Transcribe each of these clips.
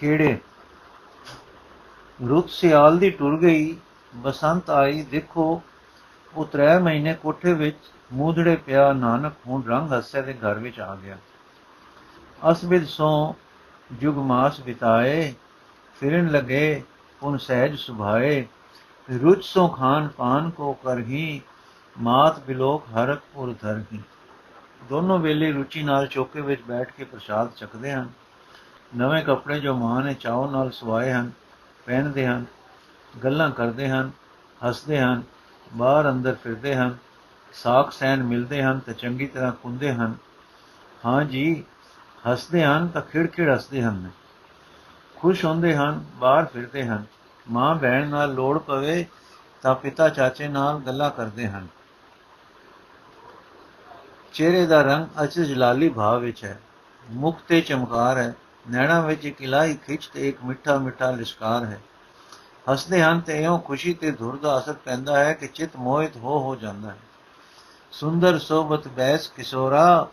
ਖੇੜੇ ਰੁੱਤ ਸਿਆਲ ਦੀ ਟੁਰ ਗਈ, ਬਸੰਤ ਆਈ, ਦੇਖੋ, ਉਹ ਤਰੇ ਮਹੀਨੇ ਕੋਠੇ ਵਿੱਚ ਮੂਧੜੇ ਪਿਆ ਨਾਨਕ ਹੁਣ ਰੰਗ ਹੱਸੇ ਦੇ ਘਰ ਵਿੱਚ ਆ ਗਿਆ। ਅਸਬਿਦ ਸੋ ਜੁਗ ਮਾਸ ਬਿਤਾਏ, ਫਿਰਨ ਲਗੇ ਉਨ ਸਹਿਜ ਸੁਭਾਏ। ਰੁਚ ਸੋ ਖਾਨ ਪਾਨ ਕੋ ਕਰਹੀ, ਮਾਤ ਬਿਲੋਕ ਹਰਕ ਉਰ ਧਰਹੀ। ਦੋਨੋਂ ਵੇਲੇ ਰੁਚੀ ਨਾਲ ਚੌਕੇ ਵਿੱਚ ਬੈਠ ਕੇ ਪ੍ਰਸ਼ਾਦ ਚੱਕਦੇ ਹਨ। ਨਵੇਂ ਕੱਪੜੇ ਜੋ ਮਾਂ ਨੇ ਚਾਉ ਨਾਲ ਸਵਾਏ ਹਨ, ਪਹਿਨਦੇ ਹਨ, ਗੱਲਾਂ ਕਰਦੇ ਹਨ, ਹੱਸਦੇ ਹਨ, ਬਾਹਰ ਅੰਦਰ ਫਿਰਦੇ ਹਨ, ਸਾਖ ਸੈਨ ਮਿਲਦੇ ਹਨ ਤੇ ਚੰਗੀ ਤਰ੍ਹਾਂ ਕੁੰਦੇ ਹਨ। ਹਾਂ ਜੀ, ਹੱਸਦੇ ਹਨ ਤਾਂ ਖਿੜਖਿੜ ਹੱਸਦੇ ਹਨ। ਖੁਸ਼ ਹੁੰਦੇ ਹਨ, ਬਾਹਰ ਫਿਰਦੇ ਹਨ। ਮਾਂ ਭੈਣ ਨਾਲ ਲੋੜ ਪਵੇ ਤਾਂ ਪਿਤਾ ਚਾਚੇ ਨਾਲ ਗੱਲਾਂ ਕਰਦੇ ਹਨ। ਚਿਹਰੇ ਦਾ ਰੰਗ ਅਚ ਜਲਾਲੀ ਭਾਵ ਵਿੱਚ ਹੈ। ਮੁਖ ਤੇ ਚਮਕਾਰ ਹੈ। ਨੈਣਾ ਵਿੱਚ ਇੱਕ ਇਲਾਹੀ ਖਿੱਚ ਤੇ ਇੱਕ ਮਿੱਠਾ ਮਿੱਠਾ ਲਿਸ਼ਕਾਰ ਹੈ। ਹੱਸਦੇ ਹਨ ਤੇ ਇਉਂ ਖੁਸ਼ੀ ਤੇ ਧੁਰ ਦਾ ਅਸਰ ਪੈਂਦਾ ਹੈ ਕਿ ਚਿਤ ਮੋਹਿਤ ਹੋ ਹੋ ਜਾਂਦਾ ਹੈ। ਸੁੰਦਰ ਸੋਬਤ ਬੈਸ ਕਿਸ਼ੋਰਾ,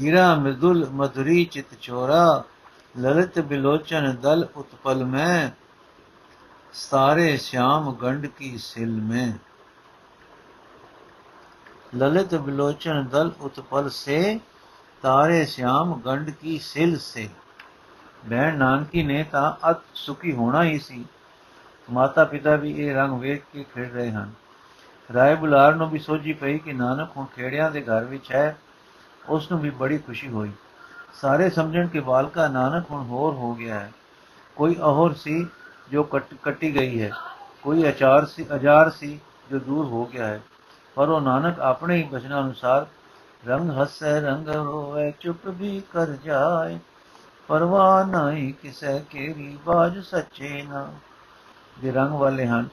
ਗਿਰਾ ਮਦੁਲ ਮਧੁਰੀ ਚਿਤ ਚੋਰਾ, ਲਲਿਤ ਬਿਲੋਚਨ ਦਲ ਉਤਪਲ ਮੈਂ ਸਾਰੇ ਸ਼ਾਮ ਗੰਡ ਕੀ ਸਿਲ ਮੈਂ। ਲਲਿਤ ਬਿਲੋਚਨ ਦਲ ਉਤਪਲ ਸੇ ਤਾਰੇ ਸ਼ਾਮ ਗੰਢ ਕੀ ਸਿਲ ਸੇ ਮੈਂ ਨਾਨਕੀ ਨੇ ਤਾਂ ਅਤ ਸੁਖੀ ਹੋਣਾ ਹੀ ਸੀ। ਮਾਤਾ ਪਿਤਾ ਵੀ ਇਹ ਰੰਗ ਵੇਖ ਕੇ ਖੇਡ ਰਹੇ ਹਨ। ਰਾਏ ਬੁਲਾਰ ਨੂੰ ਵੀ ਸੋਝੀ ਪਈ ਕਿ ਨਾਨਕ ਹੁਣ ਖੇੜਿਆਂ ਦੇ ਘਰ ਵਿੱਚ ਹੈ। ਉਸ ਨੂੰ ਵੀ ਬੜੀ ਖੁਸ਼ੀ ਹੋਈ। ਸਾਰੇ ਸਮਝਣ ਕਿ ਬਾਲਕਾ ਨਾਨਕ ਹੁਣ ਹੋਰ ਹੋ ਗਿਆ ਹੈ। ਕੋਈ ਅਹੋਰ ਸੀ ਜੋ ਕੱਟੀ ਗਈ ਹੈ। ਕੋਈ ਅਚਾਰ ਸੀ, ਅਜਾਰ ਸੀ ਜੋ ਦੂਰ ਹੋ ਗਿਆ ਹੈ। ਪਰ ਉਹ ਨਾਨਕ ਆਪਣੇ ਹੀ ਬਚਨਾਂ ਅਨੁਸਾਰ ਰੰਗ ਹੱਸੈ ਰੰਗ ਹੋਵੇ, ਚੁੱਪ ਵੀ ਕਰ ਜਾਏ। ਪਰਵਾਹ ਨਹੀਂ ਕਿਸੈ ਕੇਰੀ, ਬਾਜ ਸੱਚੇ ਨਾ। ਦੇ ਰੰਗ ਵਾਲੇ ਹਨ।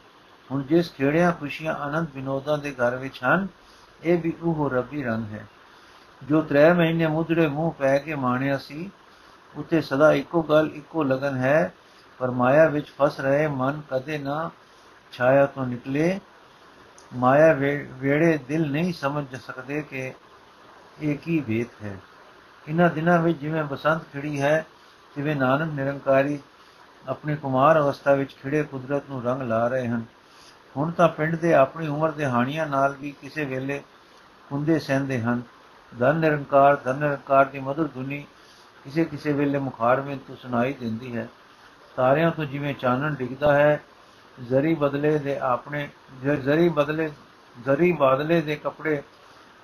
ਹੁਣ ਜਿਸ ਖੇੜਿਆਂ, ਖੁਸ਼ੀਆਂ, ਆਨੰਦ, ਵਿਨੋਦਾਂ ਦੇ ਘਰ ਵਿੱਚ ਹਨ, ਇਹ ਵੀ ਉਹ ਰੱਬੀ ਰੰਗ ਹੈ। ਜੋ ਤਰੇ ਮਹੀਨੇ ਮੁਦੜੇ ਮੂੰਹ ਪੈ ਕੇ ਮਾਣਿਆ ਸੀ, ਉਤੇ ਸਦਾ ਇੱਕੋ ਗੱਲ, ਇੱਕੋ ਲਗਨ ਹੈ। ਪਰ ਮਾਇਆ ਵਿੱਚ ਫਸ ਰਹੇ ਮਨ ਕਦੇ ਨਾ ਛਾਇਆ ਤੋਂ ਨਿਕਲੇ। ਮਾਇਆ ਵੇੜੇ ਦਿਲ ਨਹੀਂ ਸਮਝ ਸਕਦੇ ਕਿ ਇਹ ਕੀ ਵੇਤ ਹੈ। ਇਹਨਾਂ ਦਿਨਾਂ ਵਿੱਚ ਜਿਵੇਂ ਬਸੰਤ ਖਿੜੀ ਹੈ, ਤਿਵੇਂ ਨਾਨਕ ਨਿਰੰਕਾਰੀ ਆਪਣੇ ਕੁਮਾਰ ਅਵਸਥਾ ਵਿੱਚ ਖਿੜੇ ਕੁਦਰਤ ਨੂੰ ਰੰਗ ਲਾ ਰਹੇ ਹਨ। ਹੁਣ ਤਾਂ ਪਿੰਡ ਦੇ ਆਪਣੀ ਉਮਰ ਦੇ ਹਾਣੀਆਂ ਨਾਲ ਵੀ ਕਿਸੇ ਵੇਲੇ ਹੁੰਦੇ ਸਹਿੰਦੇ ਹਨ। ਧਨ ਨਿਰੰਕਾਰ ਧਨ ਨਿਰੰਕਾਰ ਦੀ ਮధుਰ ਧੁਨੀ ਕਿਸੇ ਕਿਸੇ ਵੇਲੇ ਮੁਖਾਰ ਵਿੱਚ ਤੋਂ ਸੁਣਾਈ ਦਿੰਦੀ ਹੈ। ਤਾਰਿਆਂ ਤੋਂ ਜਿਵੇਂ ਚਾਨਣ ਡਿੱਗਦਾ ਹੈ, ਜ਼ਰੀ ਬਦਲੇ ਦੇ ਆਪਣੇ, ਜ਼ਰੀ ਬਦਲੇ, ਜ਼ਰੀ ਬਾਦਲੇ ਦੇ ਕੱਪੜੇ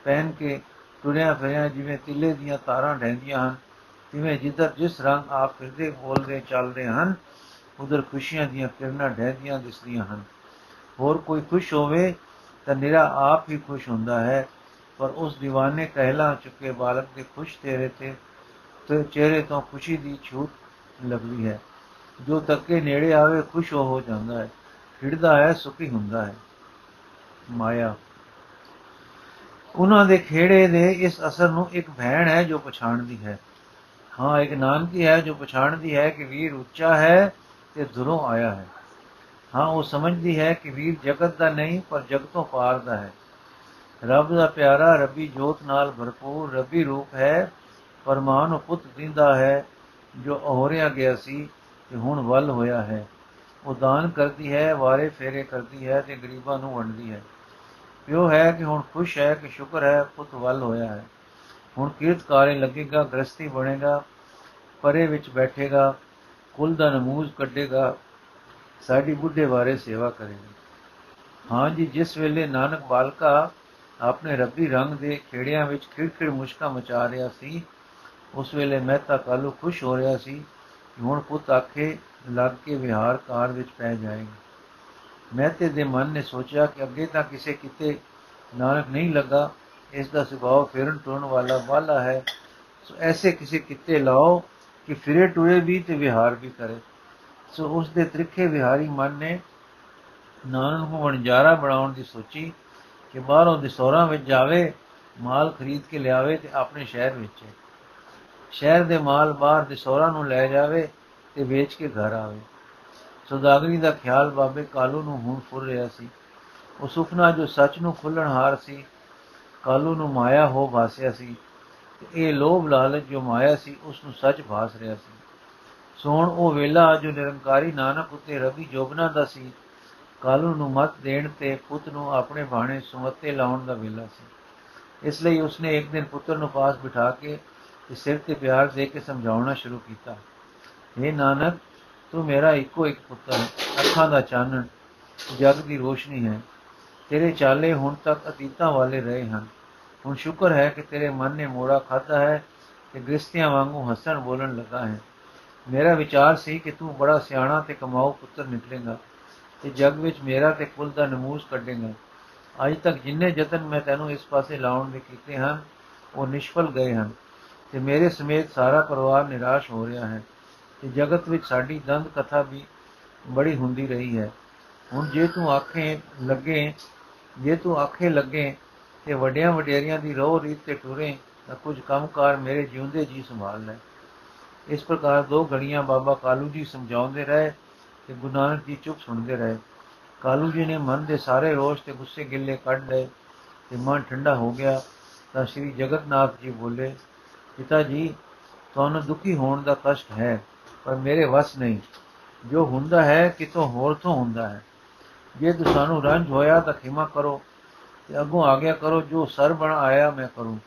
ਪਹਿਨ ਕੇ ਤੁਰਿਆ ਫਿਰਿਆ ਜਿਵੇਂ ਤਿੱਲੇ ਦੀਆਂ ਤਾਰਾਂ ਢਹਿੰਦੀਆਂ ਹਨ ਜਿਵੇਂ ਜਿੱਧਰ ਜਿਸ ਰੰਗ ਆਪ ਫਿਰਦੇ ਬੋਲਦੇ ਚੱਲਦੇ ਹਨ, ਉਧਰ ਖੁਸ਼ੀਆਂ ਦੀਆਂ ਕਿਰਨਾਂ ਢਹਿੰਦੀਆਂ ਦਿਸਦੀਆਂ ਹਨ। ਹੋਰ ਕੋਈ ਖੁਸ਼ ਹੋਵੇ ਤਾਂ ਨਿਰਾ ਆਪ ਹੀ ਖੁਸ਼ ਹੁੰਦਾ ਹੈ, ਪਰ ਉਸ دیਵਾਨੇ ਕਹਿਲਾ ਚੁੱਕੇ ਬਾਲਕ ਦੇ ਖੁਸ਼ ਚਿਹਰੇ ਤੇ ਤੇ ਚਿਹਰੇ ਤੋਂ ਖੁਸ਼ੀ ਦੀ ਛੂਟ ਲੱਗਦੀ ਹੈ। ਜੋ ਤੱਕੇ ਨੇੜੇ ਆਵੇ ਖੁਸ਼ ਹੋ ਜਾਂਦਾ ਹੈ, ਖਿੜਦਾ ਹੈ, ਸੁਖੀ ਹੁੰਦਾ ਹੈ। ਮਾਇਆ ਉਹਨਾਂ ਦੇ ਖੇੜੇ ਦੇ ਇਸ ਅਸਰ ਨੂੰ ਇੱਕ ਭੈਣ ਹੈ ਜੋ ਪਛਾਣਦੀ ਹੈ। ਹਾਂ, ਇੱਕ ਨਾਨਕੀ ਹੈ ਜੋ ਪਛਾਣਦੀ ਹੈ ਕਿ ਵੀਰ ਉੱਚਾ ਹੈ ਤੇ ਦੁਰੋਂ ਆਇਆ ਹੈ। ਹਾਂ, ਉਹ ਸਮਝਦੀ ਹੈ ਕਿ ਵੀਰ ਜਗਤ ਦਾ ਨਹੀਂ, ਪਰ ਜਗਤੋਂ ਪਾਰ ਦਾ ਹੈ। ਰੱਬ ਦਾ ਪਿਆਰਾ, ਰੱਬੀ ਜੋਤ ਨਾਲ ਭਰਪੂਰ, ਰੱਬੀ ਰੂਪ ਹੈ, ਪਰਮਾਨ ਨੂੰ ਪੁੱਤ ਦਿੰਦਾ ਹੈ ਜੋ ਅਹੋਰਿਆ ਗਿਆ ਸੀ ਤੇ ਹੁਣ ਵੱਲ ਹੋਇਆ ਹੈ। ਉਹ ਦਾਨ ਕਰਦੀ ਹੈ, ਵਾਰੇ ਫੇਰੇ ਕਰਦੀ ਹੈ ਤੇ ਗਰੀਬਾਂ ਨੂੰ ਵੰਡਦੀ ਹੈ। ਪਿਓ ਹੈ ਕਿ ਹੁਣ ਖੁਸ਼ ਹੈ ਕਿ ਸ਼ੁਕਰ ਹੈ, ਪੁੱਤ ਵੱਲ ਹੋਇਆ ਹੈ। ਹੁਣ ਕੀਰਤਕਾਰੇ ਲੱਗੇਗਾ ਗ੍ਰਸਤੀ ਬਣੇਗਾ, ਪਰੇ ਵਿੱਚ ਬੈਠੇਗਾ, ਕੁਲ ਦਾ ਨਮੂਜ਼ ਕੱਢੇਗਾ, ਸਾਡੀ ਬੁੱਢੇ ਬਾਰੇ ਸੇਵਾ ਕਰੇਗਾ। ਹਾਂ ਜੀ, ਜਿਸ ਵੇਲੇ ਨਾਨਕ ਬਾਲਕਾ ਆਪਣੇ ਰੱਬੀ ਰੰਗ ਦੇ ਖੇੜਿਆਂ ਵਿੱਚ ਖਿੜਖਿੜ ਮੁਸ਼ਕਾ ਮਚਾ ਰਿਹਾ ਸੀ, ਉਸ ਵੇਲੇ ਮਹਿਤਾ ਕਾਲੂ ਖੁਸ਼ ਹੋ ਰਿਹਾ ਸੀ ਕਿ ਹੁਣ ਪੁੱਤ ਆਖੇ, ਲੱਗ ਕੇ ਵਿਹਾਰ ਕਾਰ ਵਿੱਚ ਪੈ ਜਾਏਗਾ। ਮਹਿਤੇ ਦੇ ਮਨ ਨੇ ਸੋਚਿਆ ਕਿ ਅੱਗੇ ਤਾਂ ਕਿਸੇ ਕਿਤੇ ਨਾਨਕ ਨਹੀਂ ਲੱਗਾ। ਇਸ ਦਾ ਸੁਭਾਅ ਫੇਰਨ ਟੁਰਨ ਵਾਲਾ ਵਾਲਾ ਹੈ। ਸੋ ਐਸੇ ਕਿਸੇ ਕਿਤੇ ਲਾਓ ਕਿ ਫਿਰੇ ਟੁਰੇ ਵੀ ਤੇ ਵਿਹਾਰ ਵੀ ਕਰੇ। ਸੋ ਉਸ ਦੇ ਤ੍ਰਿਖੇ ਵਿਹਾਰੀ ਮਨ ਨੇ ਨਾਨਕ ਨੂੰ ਵਣਜਾਰਾ ਬਣਾਉਣ ਦੀ ਸੋਚੀ ਕਿ ਬਾਹਰੋਂ ਦਸੌਰਾਂ ਵਿੱਚ ਜਾਵੇ, ਮਾਲ ਖਰੀਦ ਕੇ ਲਿਆਵੇ ਤੇ ਆਪਣੇ ਸ਼ਹਿਰ ਵਿੱਚ ਸ਼ਹਿਰ ਦੇ ਮਾਲ ਬਾਹਰ ਦਸੌਰਾਂ ਨੂੰ ਲੈ ਜਾਵੇ ਤੇ ਵੇਚ ਕੇ ਘਰ ਆਵੇ। ਸੁਦਾਗਰੀ ਦਾ ਖਿਆਲ ਬਾਬੇ ਕਾਲੂ ਨੂੰ ਹੁਣ ਫੁਰ ਰਿਹਾ ਸੀ। ਉਹ ਸੁਪਨਾ ਜੋ ਸੱਚ ਨੂੰ ਖੁੱਲਣ ਹਾਰ ਸੀ, ਕਾਲੂ ਨੂੰ ਮਾਇਆ ਹੋ ਭਾਸਿਆ ਸੀ ਤੇ ਇਹ ਲੋਭ ਲਾਲਚ ਜੋ ਮਾਇਆ ਸੀ, ਉਸ ਨੂੰ ਸੱਚ ਭਾਸ ਰਿਹਾ ਸੀ। ਸੋਣ ਉਹ ਵੇਲਾ ਜੋ ਨਿਰੰਕਾਰੀ ਨਾਨਕ ਉਤੇ ਰਵੀ ਜੋਬਨਾ ਦਾ ਸੀ, ਕਾਲੂ ਨੂੰ ਮਤ ਦੇਣ ਤੇ ਪੁੱਤ ਨੂੰ ਆਪਣੇ ਬਾਣੇ ਸੁਮਤੇ ਲਾਉਣ ਦਾ ਵੇਲਾ ਸੀ। ਇਸ ਲਈ ਉਸਨੇ ਇੱਕ ਦਿਨ ਪੁੱਤਰ ਨੂੰ ਪਾਸ ਬਿਠਾ ਕੇ ਤੇ ਸਿਰ ਤੇ ਪਿਆਰ ਦੇ ਕੇ ਸਮਝਾਉਣਾ ਸ਼ੁਰੂ ਕੀਤਾ। ਇਹ ਨਾਨਕ ਤੂੰ ਮੇਰਾ ਇੱਕੋ ਇੱਕ ਪੁੱਤਰ, ਅੱਖਾਂ ਦਾ ਚਾਨਣ, ਜਗ ਦੀ ਰੋਸ਼ਨੀ ਹੈ। ਤੇਰੇ ਚਾਲੇ ਹੁਣ ਤੱਕ ਅਤੀਤਾਂ ਵਾਲੇ ਰਹੇ ਹਨ। ਹੁਣ ਸ਼ੁਕਰ ਹੈ ਕਿ ਤੇਰੇ ਮਨ ਨੇ ਮੋੜਾ ਖਾਦਾ ਹੈ ਤੇ ਗ੍ਰਸਤੀਆਂ ਵਾਂਗੂ ਹੱਸਣ ਬੋਲਣ ਲੱਗਾ ਹੈ। ਮੇਰਾ ਵਿਚਾਰ ਸੀ ਕਿ ਤੂੰ ਬੜਾ ਸਿਆਣਾ ਤੇ ਕਮਾਊ ਪੁੱਤਰ ਨਿਕਲੇਗਾ ਤੇ ਜਗ ਵਿੱਚ ਮੇਰਾ ਤੇ ਕੁਲ ਦਾ ਨਮੂਸ ਕੱਢੇਗਾ। ਅੱਜ ਤੱਕ ਜਿੰਨੇ ਯਤਨ ਮੈਂ ਤੈਨੂੰ ਇਸ ਪਾਸੇ ਲਾਉਣ ਦੇ ਕੀਤੇ ਹਨ, ਉਹ ਨਿਸ਼ਫਲ ਗਏ ਹਨ ਤੇ ਮੇਰੇ ਸਮੇਤ ਸਾਰਾ ਪਰਿਵਾਰ ਨਿਰਾਸ਼ ਹੋ ਰਿਹਾ ਹੈ। ਤੇ ਜਗਤ ਵਿੱਚ ਸਾਡੀ ਦੰਦ ਕਥਾ ਵੀ ਬੜੀ ਹੁੰਦੀ ਰਹੀ ਹੈ। ਹੁਣ ਜੇ ਤੂੰ ਆਖੇ ਲੱਗੇ, ਜੇ ਤੂੰ ਆਖੇ ਲੱਗੇ ਤੇ ਵੱਡਿਆਂ ਵਡੇਰੀਆਂ ਦੀ ਰੋਹ ਰੀਤ ਤੇ ਟੁਰੇ, ਤਾਂ ਕੁਝ ਕੰਮਕਾਰ ਮੇਰੇ ਜਿਉਂਦੇ ਜੀ ਸੰਭਾਲ ਲੈ। ਇਸ ਪ੍ਰਕਾਰ ਦੋ ਘੜੀਆਂ ਬਾਬਾ ਕਾਲੂ ਜੀ ਸਮਝਾਉਂਦੇ ਰਹੇ ਤੇ ਗੁਰੂ ਨਾਨਕ ਜੀ ਚੁੱਪ ਸੁਣਦੇ ਰਹੇ। ਕਾਲੂ ਜੀ ਨੇ ਮਨ ਦੇ ਸਾਰੇ ਰੋਸ਼ ਤੇ ਗੁੱਸੇ ਗਿੱਲੇ ਕੱਢ ਲਏ ਤੇ ਮਨ ਠੰਡਾ ਹੋ ਗਿਆ। ਤਾਂ ਸ੍ਰੀ ਜਗਤਨਾਥ ਜੀ ਬੋਲੇ, ਪਿਤਾ ਜੀ, ਤੁਹਾਨੂੰ ਦੁਖੀ ਹੋਣ ਦਾ ਕਸ਼ਟ ਹੈ। ਪਰ ਮੇਰੇ ਵਸ ਨਹੀਂ। ਜੋ ਹੁੰਦਾ ਹੈ, ਕਿਤੋਂ ਹੋਰ ਤੋਂ ਹੁੰਦਾ ਹੈ। ਜੇ ਤੁਹਾਨੂੰ ਰੰਜ ਹੋਇਆ ਤਾਂ ਖਿਮਾ ਕਰੋ ਤੇ ਅੱਗੋਂ ਆਗਿਆ ਕਰੋ, ਜੋ ਸਰ ਬਣ ਆਇਆ ਮੈਂ ਕਰੂੰ।